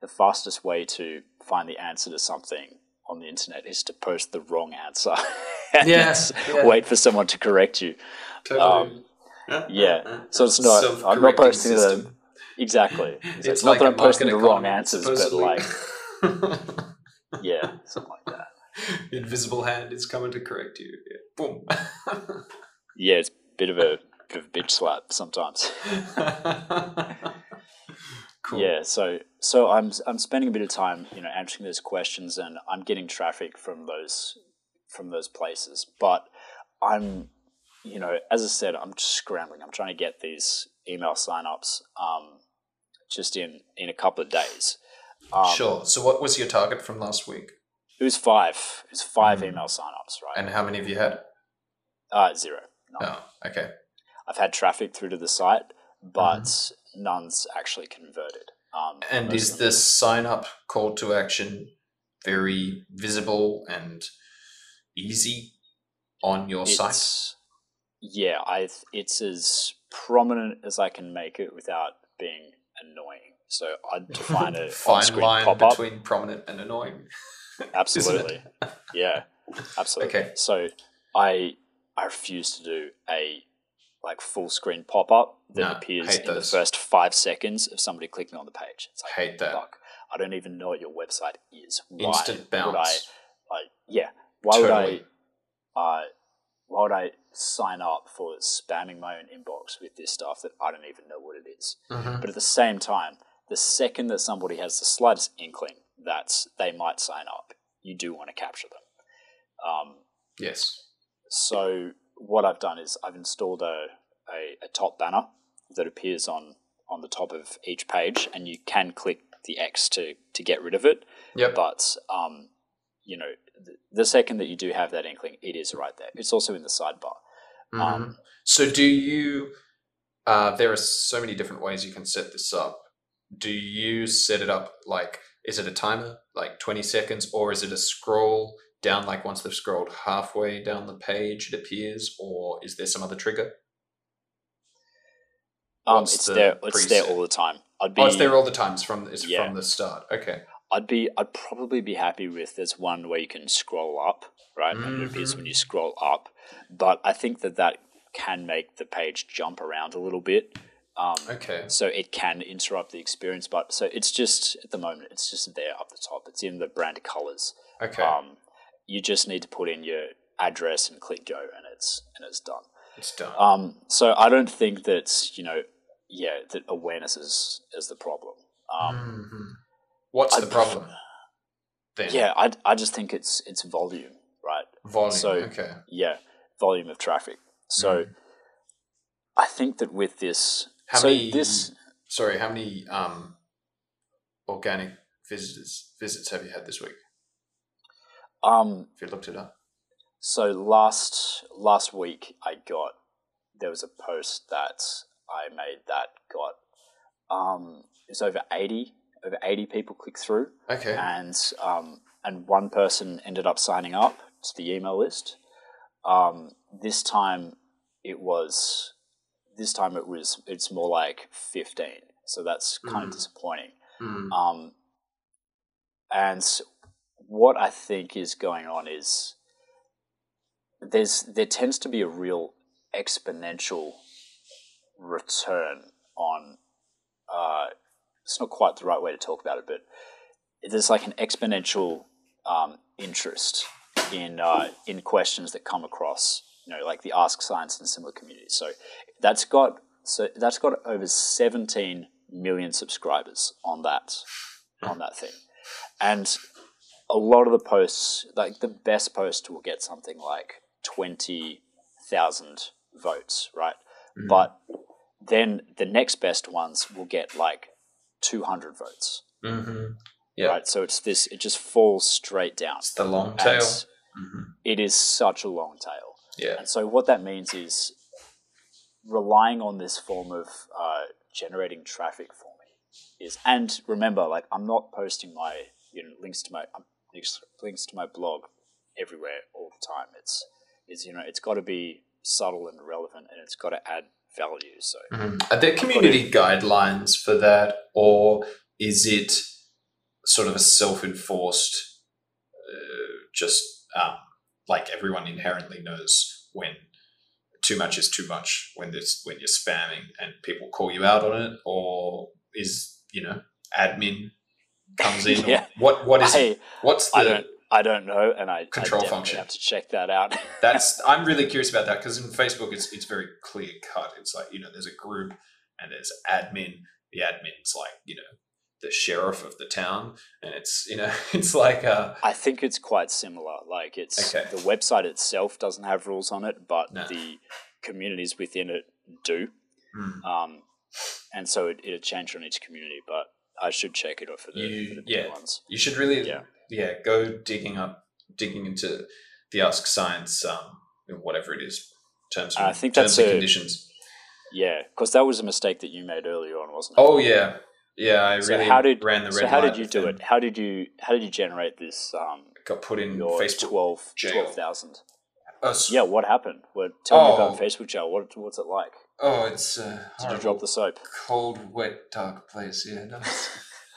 the fastest way to find the answer to something on the internet is to post the wrong answer and Yes, yeah. wait for someone to correct you. Totally. yeah. So it's not- I'm not posting the- Exactly. It's, It's not like that I'm posting the wrong answers, but like yeah, something like that. invisible hand is coming to correct you. Yeah. Boom. Yeah, it's a bit of a bit of a bitch slap sometimes. cool. Yeah, so so I'm I'm spending a bit of time, you know, answering those questions, and I'm getting traffic from those from those places. But I'm, you know, as I said, I'm just scrambling. I'm trying to get these email signups um, just in in a couple of days. Um, Sure. So, what was your target from last week? It was five. It was 5 Mhm. email signups, right? And how many have you had? uh, zero. None. Oh, okay. I've had traffic through to the site, but none's actually converted. Um, And is the sign up call to action very visible and easy on your site? Yeah, I it's as prominent as I can make it without being annoying. So I'd define a Fine line between prominent and annoying. Absolutely, yeah, absolutely. Okay. So I I refuse to do a like full screen pop up that No, appears in the first five seconds of somebody clicking on the page. It's like Hate that. fuck. I don't even know what your website is. Why Instant would bounce. I like yeah? Why Totally. would I uh why would I sign up for spamming my own inbox with this stuff that I don't even know what it is? Mhm. But at the same time, the second that somebody has the slightest inkling that they might sign up, you do want to capture them. Um, Yes. so what I've done is I've installed a, a, a top banner that appears on, on the top of each page, and you can click the X to, to get rid of it. Yep. But um, you know, the, the second that you do have that inkling, it is right there. It's also in the sidebar. Mhm. Um, so, do you? Uh, there are so many different ways you can set this up. Do you set it up like? Is it a timer, like twenty seconds, or is it a scroll down? Like once they've scrolled halfway down the page, it appears, or is there some other trigger? Um, it's the there. It's there all the time. I'd be. Oh, it's there all the times from it's Yeah. from the start. Okay. I'd be. I'd probably be happy with. There's one where you can scroll up, right? And it appears when you scroll up, but I think that that can make the page jump around a little bit. Um, Okay. so it can interrupt the experience, but so it's just at the moment it's just there up the top. It's in the brand colors. Okay. Um, you just need to put in your address and click go, and it's and it's done. it's done. Um, so I don't think that you know, yeah, that awareness is is the problem. Um, Mhm. What's I the problem? Then Yeah, I, I just think it's it's volume, right? volume. so- okay. Yeah, volume of traffic. So Mm. I think that with this, How so many? this Sorry, how many um, organic visitors visits have you had this week? um, If you looked it up. so last last week I got there was a post that I made that got um it's over eighty over eighty people click through, Okay. and um and one person ended up signing up to the email list. Um, this time it was this time it was it's more like 15 so that's kind of Mm. disappointing Mm. um, and what i think is going on is there's there tends to be a real exponential return on uh, it's not quite the right way to talk about it but there's like an exponential um, interest in uh, in questions that come across you know like the ask science and similar communities so that's got so that's got over 17 million subscribers on that on that thing and a lot of the posts like the best post will get something like 20,000 votes right Mhm. but then the next best ones will get like 200 votes Mhm. Yeah. right so it's this it just falls straight down It's the long tail. Mhm. it is such a long tail Yeah. and so what that means is relying on this form of uh, generating traffic for me is, and remember, like I'm not posting my you know links to my um, links, links to my blog everywhere all the time. It's it's you know it's got to be subtle and relevant, and it's got to add value. So, Mhm. Are there community guidelines for that, or is it sort of a self-enforced, uh, just um, like everyone inherently knows when too much is too much when there's when you're spamming and people call you out on it, or is you know admin comes in? Yeah. what what is I, it? What's the I don't I don't know, and I Control I function. have to check that out. That's I'm really curious about that because in Facebook it's it's very clear cut. It's like you know there's a group and there's admin. The admin's like you know the sheriff of the town, and it's you know it's like uh I think it's quite similar. Like it's Okay. the website itself doesn't have rules on it, but No. the communities within it do. hmm. Um, and so it, it'll change on each community, but I should check it out for the, You- for the yeah. ones. you should really Yeah. yeah go digging up digging into the Ask Science um whatever it is terms of, I think terms that's and a- conditions. Yeah, because that was a mistake that you made earlier on, wasn't it? Oh yeah, yeah. I So really how did ran the red so how did you do them. it? How did you how did you generate this um Got put in your Facebook. 12 jail. 12,000? Oh, s- yeah, what happened? What, tell me Oh. about Facebook jail. What what's it like? Oh, it's uh, Did you drop the soap? cold, wet, dark place. Yeah, no.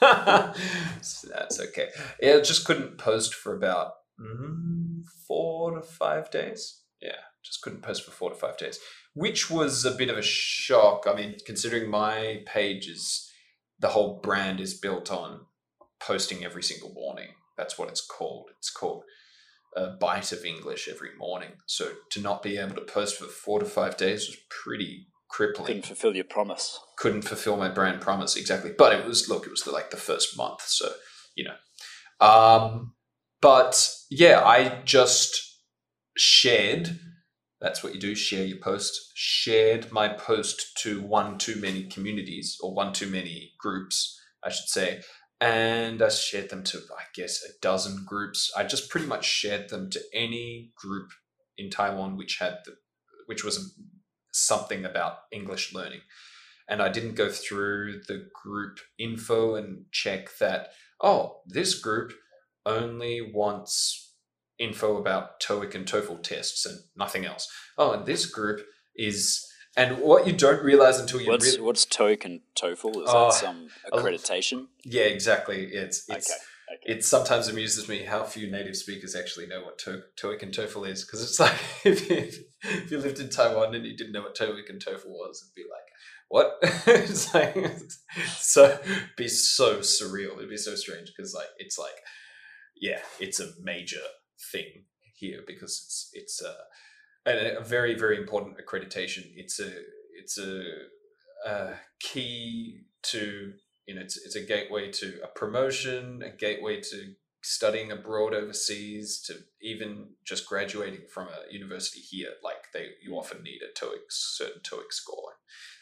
That's okay. Yeah, just couldn't post for about mm, four to five days. Yeah, just couldn't post for four to five days, which was a bit of a shock. I mean, considering my page is the whole brand is built on posting every single morning. That's what it's called. It's called a bite of English every morning. So to not be able to post for four to five days was pretty crippling Couldn't fulfill your promise. couldn't fulfill my brand promise exactly but it was look it was like the first month so you know um but yeah i just shared that's what you do share your post. Shared my post to one too many communities or one too many groups i should say. And i shared them to i guess a dozen groups. I just pretty much shared them to any group in taiwan which had the which was something about english learning. And I didn't go through the group info and check that, oh, this group only wants info about TOEIC and TOEFL tests and nothing else. Oh, and this group is, and what you don't realize until you What's really, what's TOEIC and TOEFL? Is Oh, that some accreditation? yeah, exactly. It's, it's, okay. it sometimes amuses me how few native speakers actually know what to- TOEIC and TOEFL is because it's like if you, if you lived in Taiwan and you didn't know what TOEIC and TOEFL was, it'd be like, what? it's like so be so surreal. It'd be so strange because like it's like yeah, it's a major thing here because it's it's a, a, a very very important accreditation. It's a it's a, a key to you know it's, it's a gateway to a promotion, a gateway to studying abroad overseas, to even just graduating from a university here. Like they, you mm. often need a TOEIC certain TOEIC score.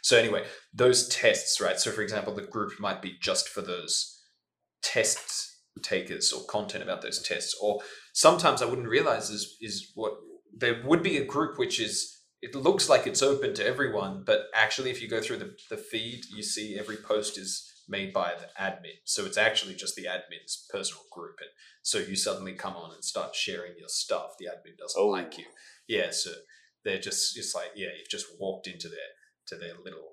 So anyway, those tests, right? So for example, the group might be just for those test takers or content about those tests, or sometimes I wouldn't realize is is what there would be a group which is it looks like it's open to everyone, but actually, if you go through the, the feed, you see every post is made by the admin. So it's actually just the admin's personal group. And so you suddenly come on and start sharing your stuff. The admin doesn't Oh. like you. Yeah. So they're just, it's like, yeah, you've just walked into their, to their little,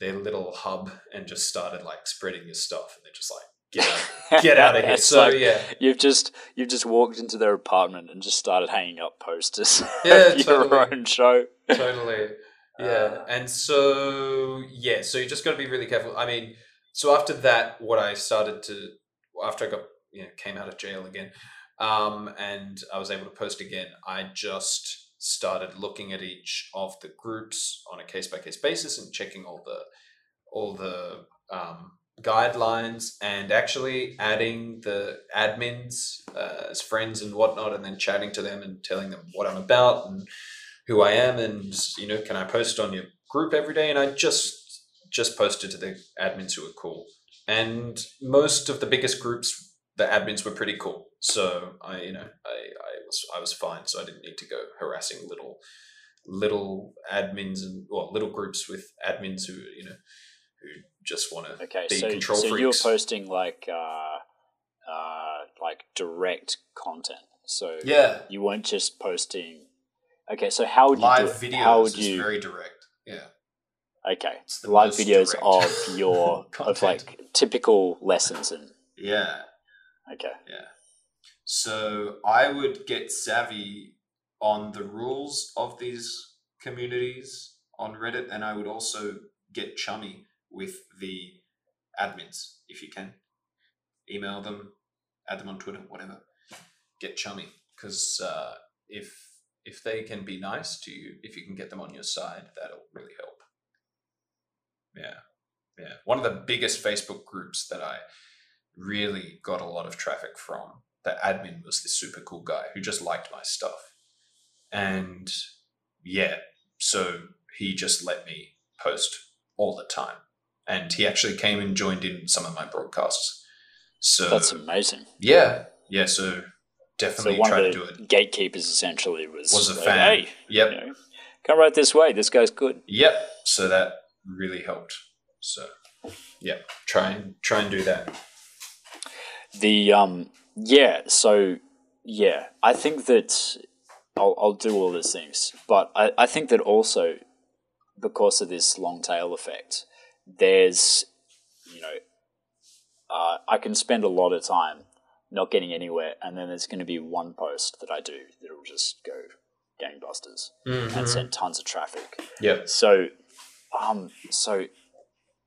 their little hub and just started like spreading your stuff. And they're just like, get out, get out of here. So like yeah. You've just you've just walked into their apartment and just started hanging up posters Yeah, of your totally. own show. totally yeah Uh, and so yeah so you just got to be really careful i mean so after that what i started to after i got you know came out of jail again um and i was able to post again i just started looking at each of the groups on a case by case basis and checking all the all the um guidelines and actually adding the admins uh, as friends and whatnot and then chatting to them and telling them what i'm about and who I am and you know can I post on your group every day? And I just just posted to the admins who were cool. And most of the biggest groups the admins were pretty cool. So I you know I, I was I was fine. So I didn't need to go harassing little little admins and well little groups with admins who you know who just want to Okay, be so, control so you're posting like uh, uh, like direct content. So yeah you weren't just posting Okay, so how would you Live videos How would is you? very direct. Yeah. okay, It's the live videos direct of your of like typical lessons and Yeah. okay. Yeah. So I would get savvy on the rules of these communities on Reddit, and I would also get chummy with the admins if you can. Email them, add them on Twitter, whatever. Get chummy because uh, if if they can be nice to you, if you can get them on your side, that'll really help. Yeah, yeah. One of the biggest Facebook groups that I really got a lot of traffic from. The admin was this super cool guy who just liked my stuff. And yeah, so he just let me post all the time. And he actually came and joined in some of my broadcasts. So That's amazing. yeah, yeah, so So definitely one try of to do it. gatekeepers essentially was Was a like, fan. Hey, Yep. you know, come right this way. This guy's good. Yep. So that really helped. So yeah, try and try and do that. The um yeah, so yeah, I think that I'll I'll do all those things, but I, I think that also because of this long tail effect, there's you know uh, I can spend a lot of time not getting anywhere, and then there's going to be one post that I do that'll just go gangbusters and send tons of traffic. Yep. So, um, so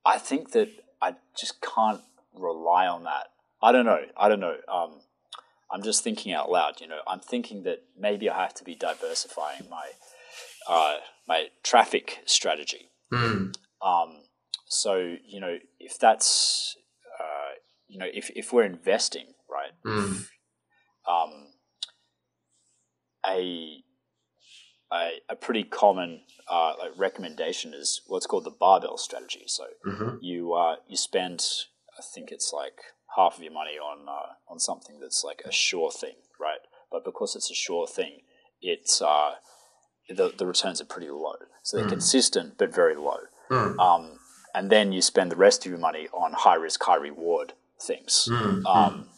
I think that I just can't rely on that. I don't know. I don't know. Um, I'm just thinking out loud. You know, I'm thinking that maybe I have to be diversifying my uh, my traffic strategy. Mm. Um, so you know, if that's uh, you know, if if we're investing, right? Mm. Um, a a, a pretty common uh, like recommendation is what's called the barbell strategy. So hmm you uh, you spend, I think it's like half of your money on uh, on something that's like a sure thing, right? But because it's a sure thing, it's uh, the the returns are pretty low. So they're Mm. consistent but very low. Mm. Um, and then you spend the rest of your money on high risk, high reward things. Mm. Um,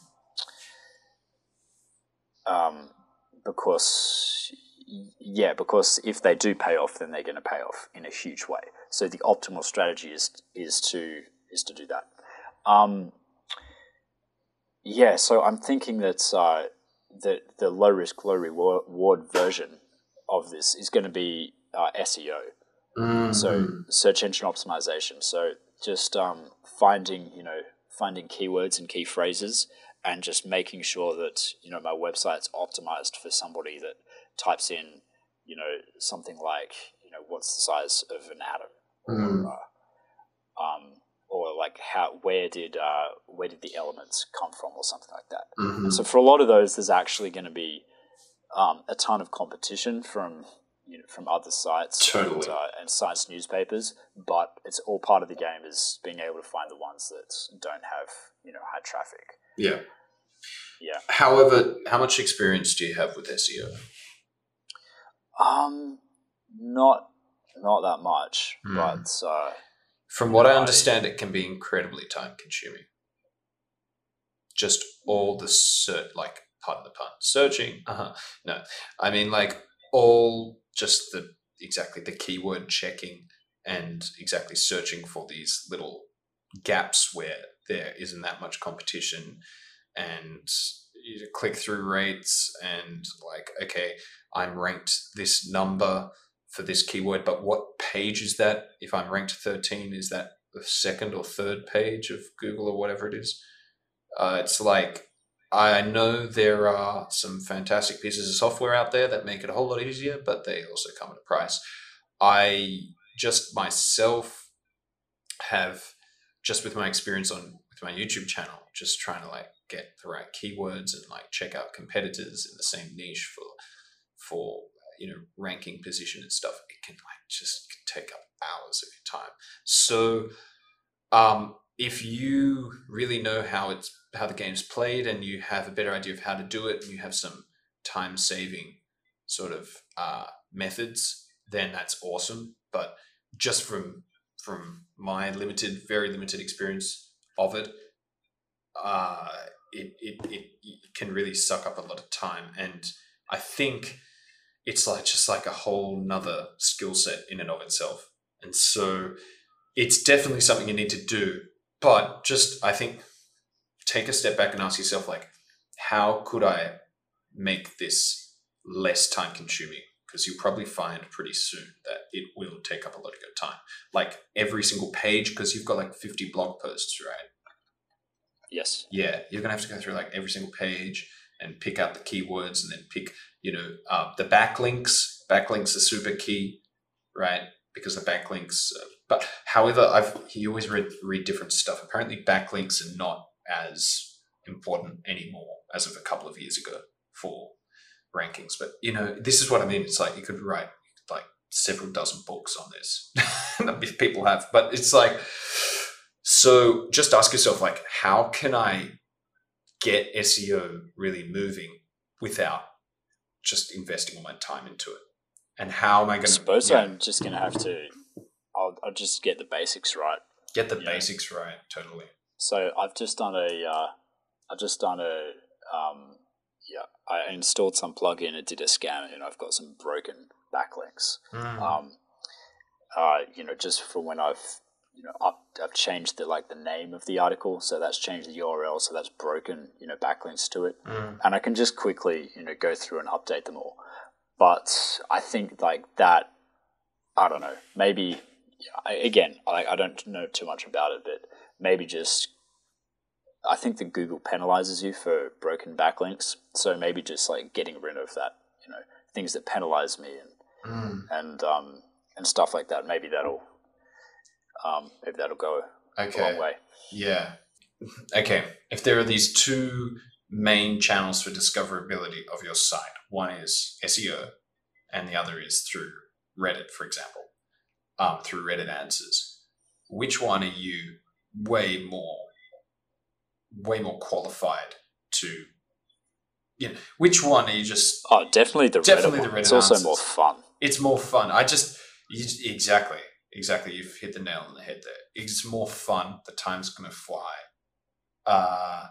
um, because yeah, because if they do pay off, then they're going to pay off in a huge way. So the optimal strategy is is to is to do that. Um, yeah, so I'm thinking that uh, that the low risk, low reward version of this is going to be uh, SEO. Mm. So search engine optimization. So just um, finding you know finding keywords and key phrases, and just making sure that you know my website's optimized for somebody that types in you know something like you know what's the size of an atom, Mm. or, uh, um, or like how where did uh, where did the elements come from, or something like that. Mhm. So for a lot of those, there's actually going to be um, a ton of competition from you know, from other sites and, uh, and science newspapers, but it's all part of the game is being able to find the ones that don't have you know high traffic. Yeah. Yeah. However, how much experience do you have with SEO? Um, not not that much, Hmm. but uh, From what I I- understand, it can be incredibly time consuming. Just all the search, like, pardon the pun, searching. Uh-huh. No, I mean, like, all just the exactly the keyword checking and exactly searching for these little gaps where there isn't that much competition and click through rates and like okay i'm ranked this number for this keyword but what page is that? If i'm ranked 13 is that the second or third page of google or whatever it is? Uh, it's like i know there are some fantastic pieces of software out there that make it a whole lot easier but they also come at a price. I just myself have just with my experience on with my youtube channel just trying to like get the right keywords and like check out competitors in the same niche for for you know ranking position and stuff. It can like just take up hours of your time. So um if you really know how it's how the game's played and you have a better idea of how to do it and you have some time saving sort of uh, methods then that's awesome but just from from my limited very limited experience of it uh it, it, it, it can really suck up a lot of time and i think it's like just like a whole nother skill set in and of itself. And so it's definitely something you need to do. But just I think take a step back and ask yourself like, how could I make this less time consuming? Because you'll probably find pretty soon that it will take up a lot of your time. Like every single page, because you've got like 50 blog posts, right? Yes. Yeah, you're gonna have to go through like every single page and pick out the keywords and then pick, you know, uh, the backlinks. Backlinks are super key, right? Because the backlinks. Uh, but however, I've you always read read different stuff. Apparently, backlinks are not as important anymore as of a couple of years ago for rankings. But you know, this is what I mean. It's like you could write like several dozen books on this. People have, but it's like so. Just ask yourself, like, how can I get SEO really moving without just investing all my time into it? And how am I going I to suppose I'm just going to have to. I'll, I'll just get the basics right. get the yeah. basics right? Totally. So I've just done a. Uh, I've just done a. Um, yeah, I installed some plugin. It did a scan, and I've got some broken backlinks. Mm. Um, uh, you know, just for when I've you know up, I've changed the like the name of the article, so that's changed the URL, so that's broken you know backlinks to it, Mm. and I can just quickly you know go through and update them all. But I think like that, I don't know. Maybe I, again, I, I don't know too much about it, but maybe just I think that Google penalizes you for broken backlinks, so maybe just like getting rid of that, you know, things that penalize me and Mm. and um, and stuff like that. Maybe that'll um, maybe that'll go a long way. Yeah. Okay. If there are these two main channels for discoverability of your site, one is SEO and the other is through Reddit, for example, um, through Reddit answers. Which one are you way more, way more qualified to? You know, which one are you just? Oh, definitely the Definitely the one. It's also more fun. It's more fun. I just you, exactly, exactly. You've hit the nail on the head there. It's more fun. The time's gonna fly. Uh,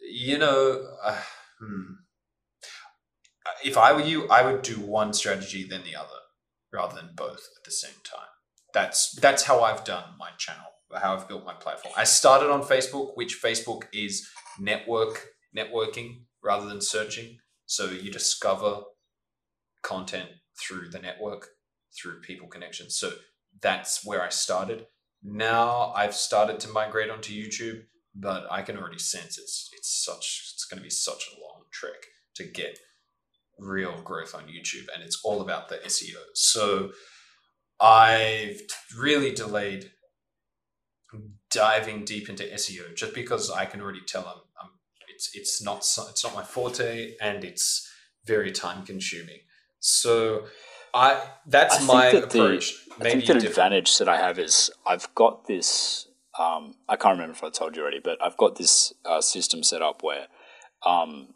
you know, uh, hmm. if I were you, I would do one strategy then the other, rather than both at the same time. That's that's how I've done my channel, how I've built my platform. I started on Facebook, which Facebook is network networking rather than searching. So you discover content through the network, through people connections. So that's where I started. Now I've started to migrate onto YouTube, but I can already sense it's it's such it's going to be such a long trek to get real growth on YouTube, and it's all about the SEO. So I've really delayed diving deep into SEO just because I can already tell I'm, I'm it's it's not it's not my forte and it's very time consuming. So I that's I my that the- approach. I think the different. advantage that I have is I've got this. Um, I can't remember if I told you already, but I've got this uh, system set up where, um,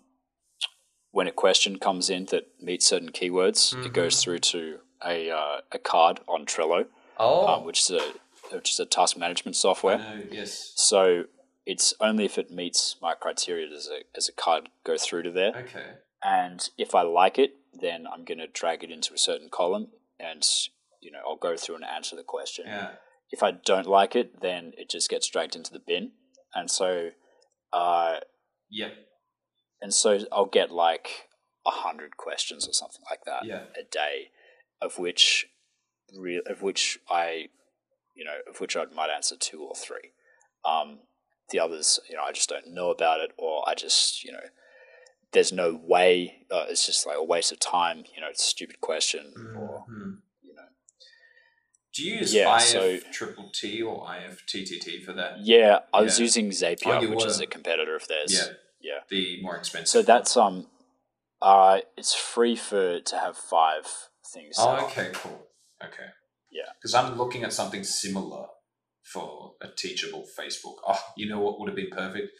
when a question comes in that meets certain keywords, it goes through to a uh, a card on Trello, Oh, um, which is a which is a task management software. no, yes. So it's only if it meets my criteria does a as a card go through to there. Okay. and if I like it, then I'm going to drag it into a certain column, and you know I'll go through and answer the question. Yeah. If I don't like it, then it just gets dragged into the bin, and so, uh, Yep. and so I'll get like a hundred questions or something like that Yeah. a day, of which, real of which I, you know, of which I might answer two or three. Um, the others, you know, I just don't know about it, or I just, you know, there's no way. Uh, it's just like a waste of time. You know, it's a stupid question, or Mhm. you know, Do you use Yeah, IF so- triple T or IFTTT for that? yeah. I was Yeah. using Zapier, Oh, which is a competitor of theirs. Yeah. yeah. The more expensive. So that's um, uh, it's free for to have five things. Oh, okay, cool. Okay. Yeah. Because I'm looking at something similar for a teachable Facebook. Oh, you know what would have been perfect?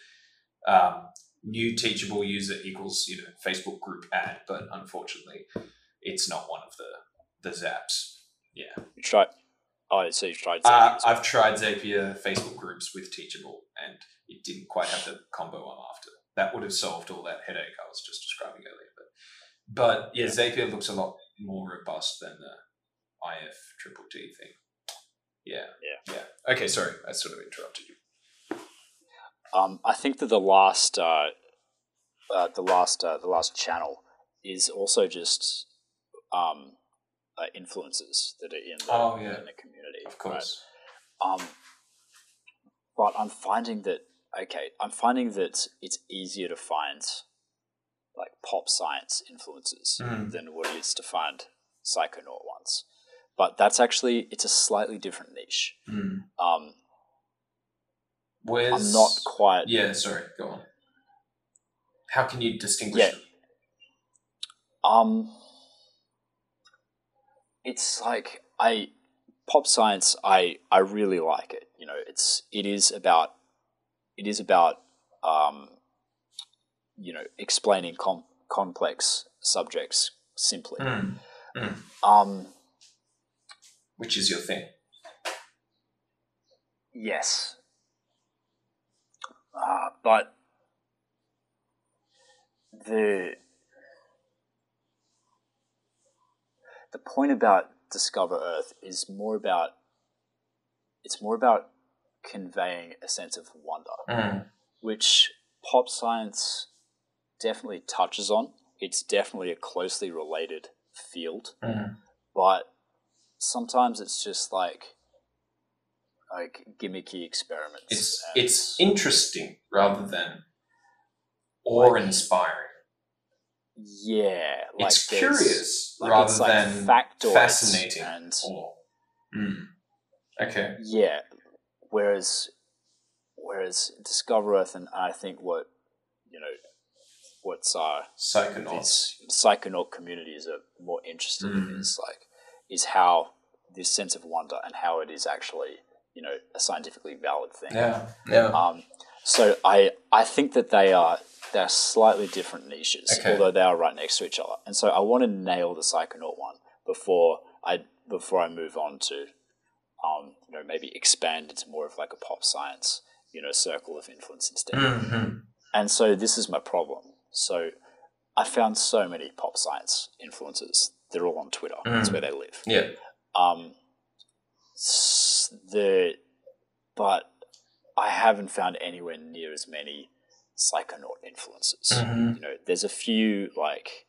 Um, new teachable user equals you know Facebook group ad, but unfortunately, it's not one of the the Zaps. Yeah. You try. Oh, so you tried. Uh, Zapier as well. I've tried Zapier Facebook groups with Teachable, and it didn't quite have the combo I'm after. That would have solved all that headache I was just describing earlier. But But yeah, Zapier looks a lot more robust than the IF triple T thing. Yeah. Yeah. Yeah. Okay, sorry. I sort of interrupted you. Um, I think that the last, uh, uh, the last, uh, the last channel is also just um, uh, influences that are in the, Oh, yeah. in the community. Of right? course. Um, but I'm finding that okay, I'm finding that it's easier to find like pop science influences Mhm. than what it is to find psychonaut ones. But that's actually it's a slightly different niche. Mm. Um, Where's I'm not quite Yeah, sorry. Go on. How can you distinguish Yeah. them? Um, it's like I pop science. I I really like it. You know, it's it is about it is about um, you know explaining com- complex subjects simply. Mm. Um, Which is your thing? yes, uh, but the the point about discover Earth is more about it's more about conveying a sense of wonder, Mm. which pop science definitely touches on. It's definitely a closely related field, Mm. but sometimes it's just like like gimmicky experiments. It's it's interesting rather than awe inspiring. yeah, like it's curious like rather it's like than fascinating. and mm. Okay. Yeah. Whereas, whereas Discover Earth, and I think what you know, what's our Psychonauts. these psychonaut communities are more interested in Mhm. is like is how this sense of wonder and how it is actually you know a scientifically valid thing. Yeah. Yeah. Um, so I I think that they are they're slightly different niches, Okay. although they are right next to each other. And so I want to nail the psychonaut one before I before I move on to um, you know maybe expand into more of like a pop science you know circle of influence instead. Mhm. And so this is my problem. So I found so many pop science influencers. They're all on Twitter. That's Mm. where they live. Yeah. Um, the but I haven't found anywhere near as many psychonaut influences. Mhm. You know, there's a few like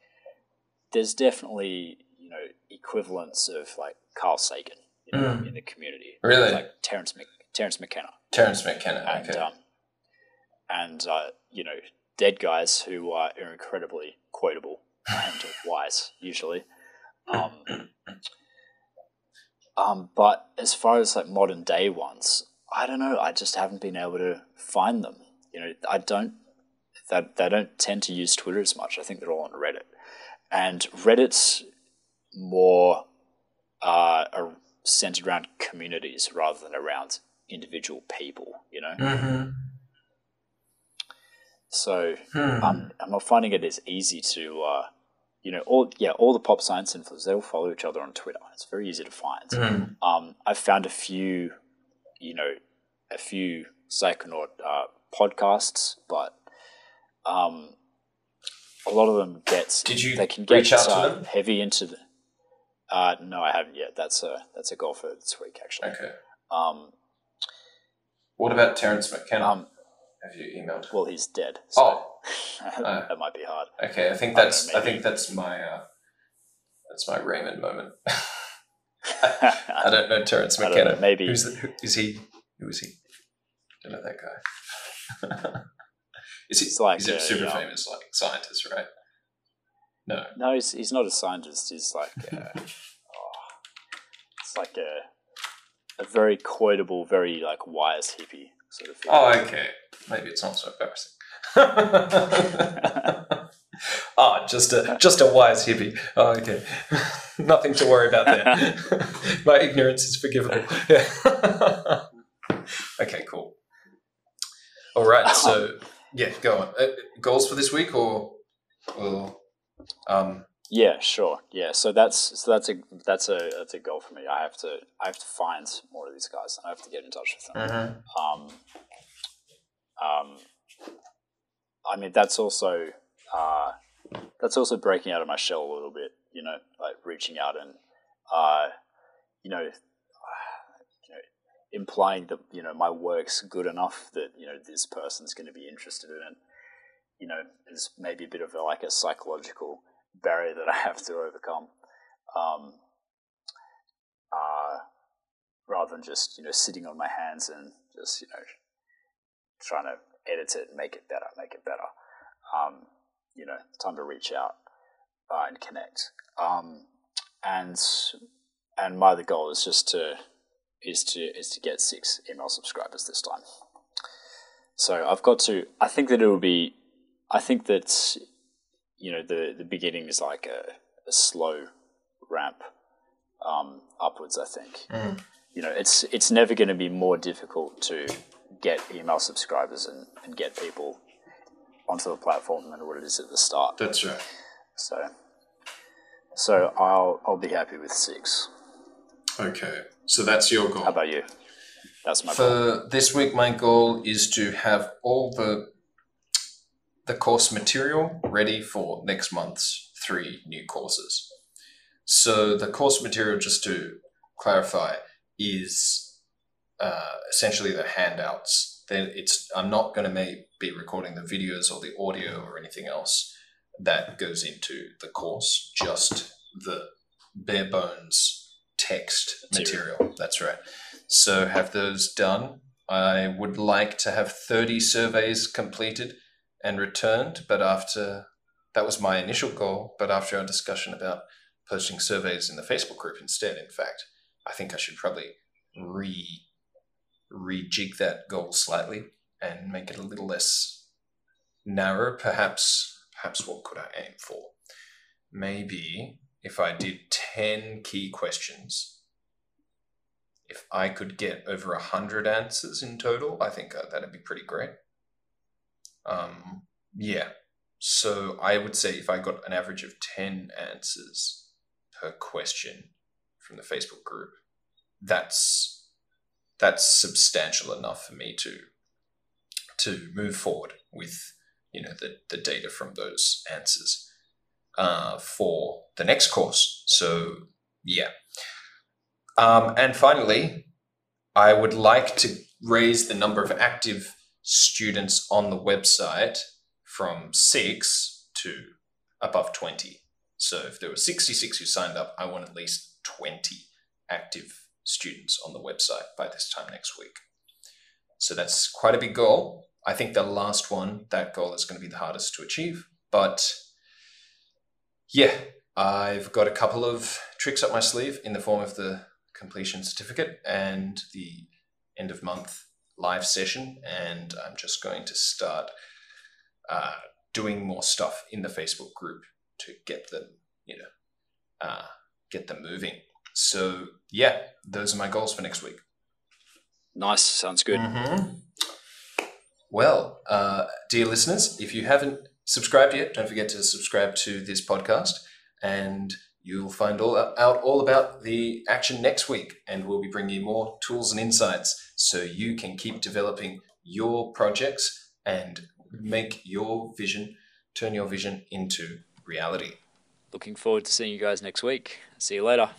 there's definitely you know equivalents of like Carl Sagan you know, Mm. in the community. Really? like Terence Mc, Terence McKenna Terence McKenna. and Okay. um, and uh, you know dead guys who are incredibly quotable and wise usually. Um, um, but as far as like modern day ones, I don't know. I just haven't been able to find them. You know, I don't. That they don't tend to use Twitter as much. I think they're all on Reddit, and Reddit's more uh, are centered around communities rather than around individual people. You know, Mm-hmm. so Hmm. I'm, I'm not finding it as easy to, uh, you know, all yeah, all the pop science influencers they all follow each other on Twitter. It's very easy to find. Mhm. Um, I've found a few, you know, a few psychonaut uh, podcasts, but um, a lot of them get Did you they can get reach out to uh, them? heavy into the. Uh, no, I haven't yet. That's a that's a goal for this week actually. Okay. Um, What about Terence McKenna? um, Have you emailed? well, he's dead. So Oh, that might be hard. okay. I think I that's know, I, think that's my uh, that's my Raymond moment. I don't know Terence I McKenna. know, maybe- Who's the, who, is he? Who is he? Don't know that guy. is he? Like he's a a, super um, famous like scientist, right? No. No, he's, he's not a scientist. He's like, uh, oh, it's like a a very quotable, very like wise hippie sort of thing. Oh, okay. Maybe it's not so embarrassing. Ah, just a just a wise hippie. Oh, okay. Nothing to worry about there. My ignorance is forgivable. Yeah. okay, cool. All right. So, yeah, go on. Uh, goals for this week, or, or, um, Yeah, sure. Yeah, so that's so that's a that's a that's a goal for me. I have to I have to find more of these guys. and I have to get in touch with them. Um, um, I mean that's also uh, that's also breaking out of my shell a little bit. You know, like reaching out and uh, you know, you know, implying that you know my work's good enough that you know this person's going to be interested in it. You know, is maybe a bit of a, like a psychological barrier that I have to overcome. Um, uh, rather than just you know sitting on my hands and just you know trying to edit it, make it better, make it better. Um, you know, time to reach out uh, and connect. Um, and and my other goal is just to is to is to get six email subscribers this time. So I've got to. I think that it will be. I think that you know the the beginning is like a, a slow ramp um, upwards. I think. Mm. You know, it's it's never going to be more difficult to get email subscribers and, and get people onto the platform than what it is at the start. That's right. So, so I'll I'll be happy with six. Okay, so that's your goal. How about you? That's my For goal. this week, my goal is to have all the the course material ready for next month's three new courses. So the course material, just to clarify, is uh, essentially the handouts. Then it's I'm not going to be recording the videos or the audio or anything else that goes into the course. Just the bare bones text Material. material. That's right. So have those done. I would like to have 30 surveys completed and returned, but after that was my initial goal, but after our discussion about posting surveys in the Facebook group instead, in fact, I think I should probably re rejig that goal slightly and make it a little less narrow. Perhaps perhaps what could I aim for? Maybe if I did 10 key questions, if I could get over 100 answers in total, I think uh, that'd be pretty great. Um, yeah. So I would say if I got an average of 10 answers per question from the Facebook group, that's that's substantial enough for me to to move forward with you know the, the data from those answers uh, for the next course. So yeah. Um, and finally, I would like to raise the number of active students on the website from six to above 20. So if there were 66 who signed up, I want at least 20 active students on the website by this time next week. So that's quite a big goal. I think the last one, that goal is going to be the hardest to achieve. But yeah, I've got a couple of tricks up my sleeve in the form of the completion certificate and the end of month live session. And I'm just going to start uh, doing more stuff in the Facebook group to get them, you know, uh, get them moving. So yeah, those are my goals for next week. Nice. Sounds good. Mm-hmm. Well, uh, dear listeners, if you haven't subscribed yet, don't forget to subscribe to this podcast, and you'll find all out all about the action next week. And we'll be bringing you more tools and insights so you can keep developing your projects and make your vision, turn your vision into reality. Looking forward to seeing you guys next week. See you later.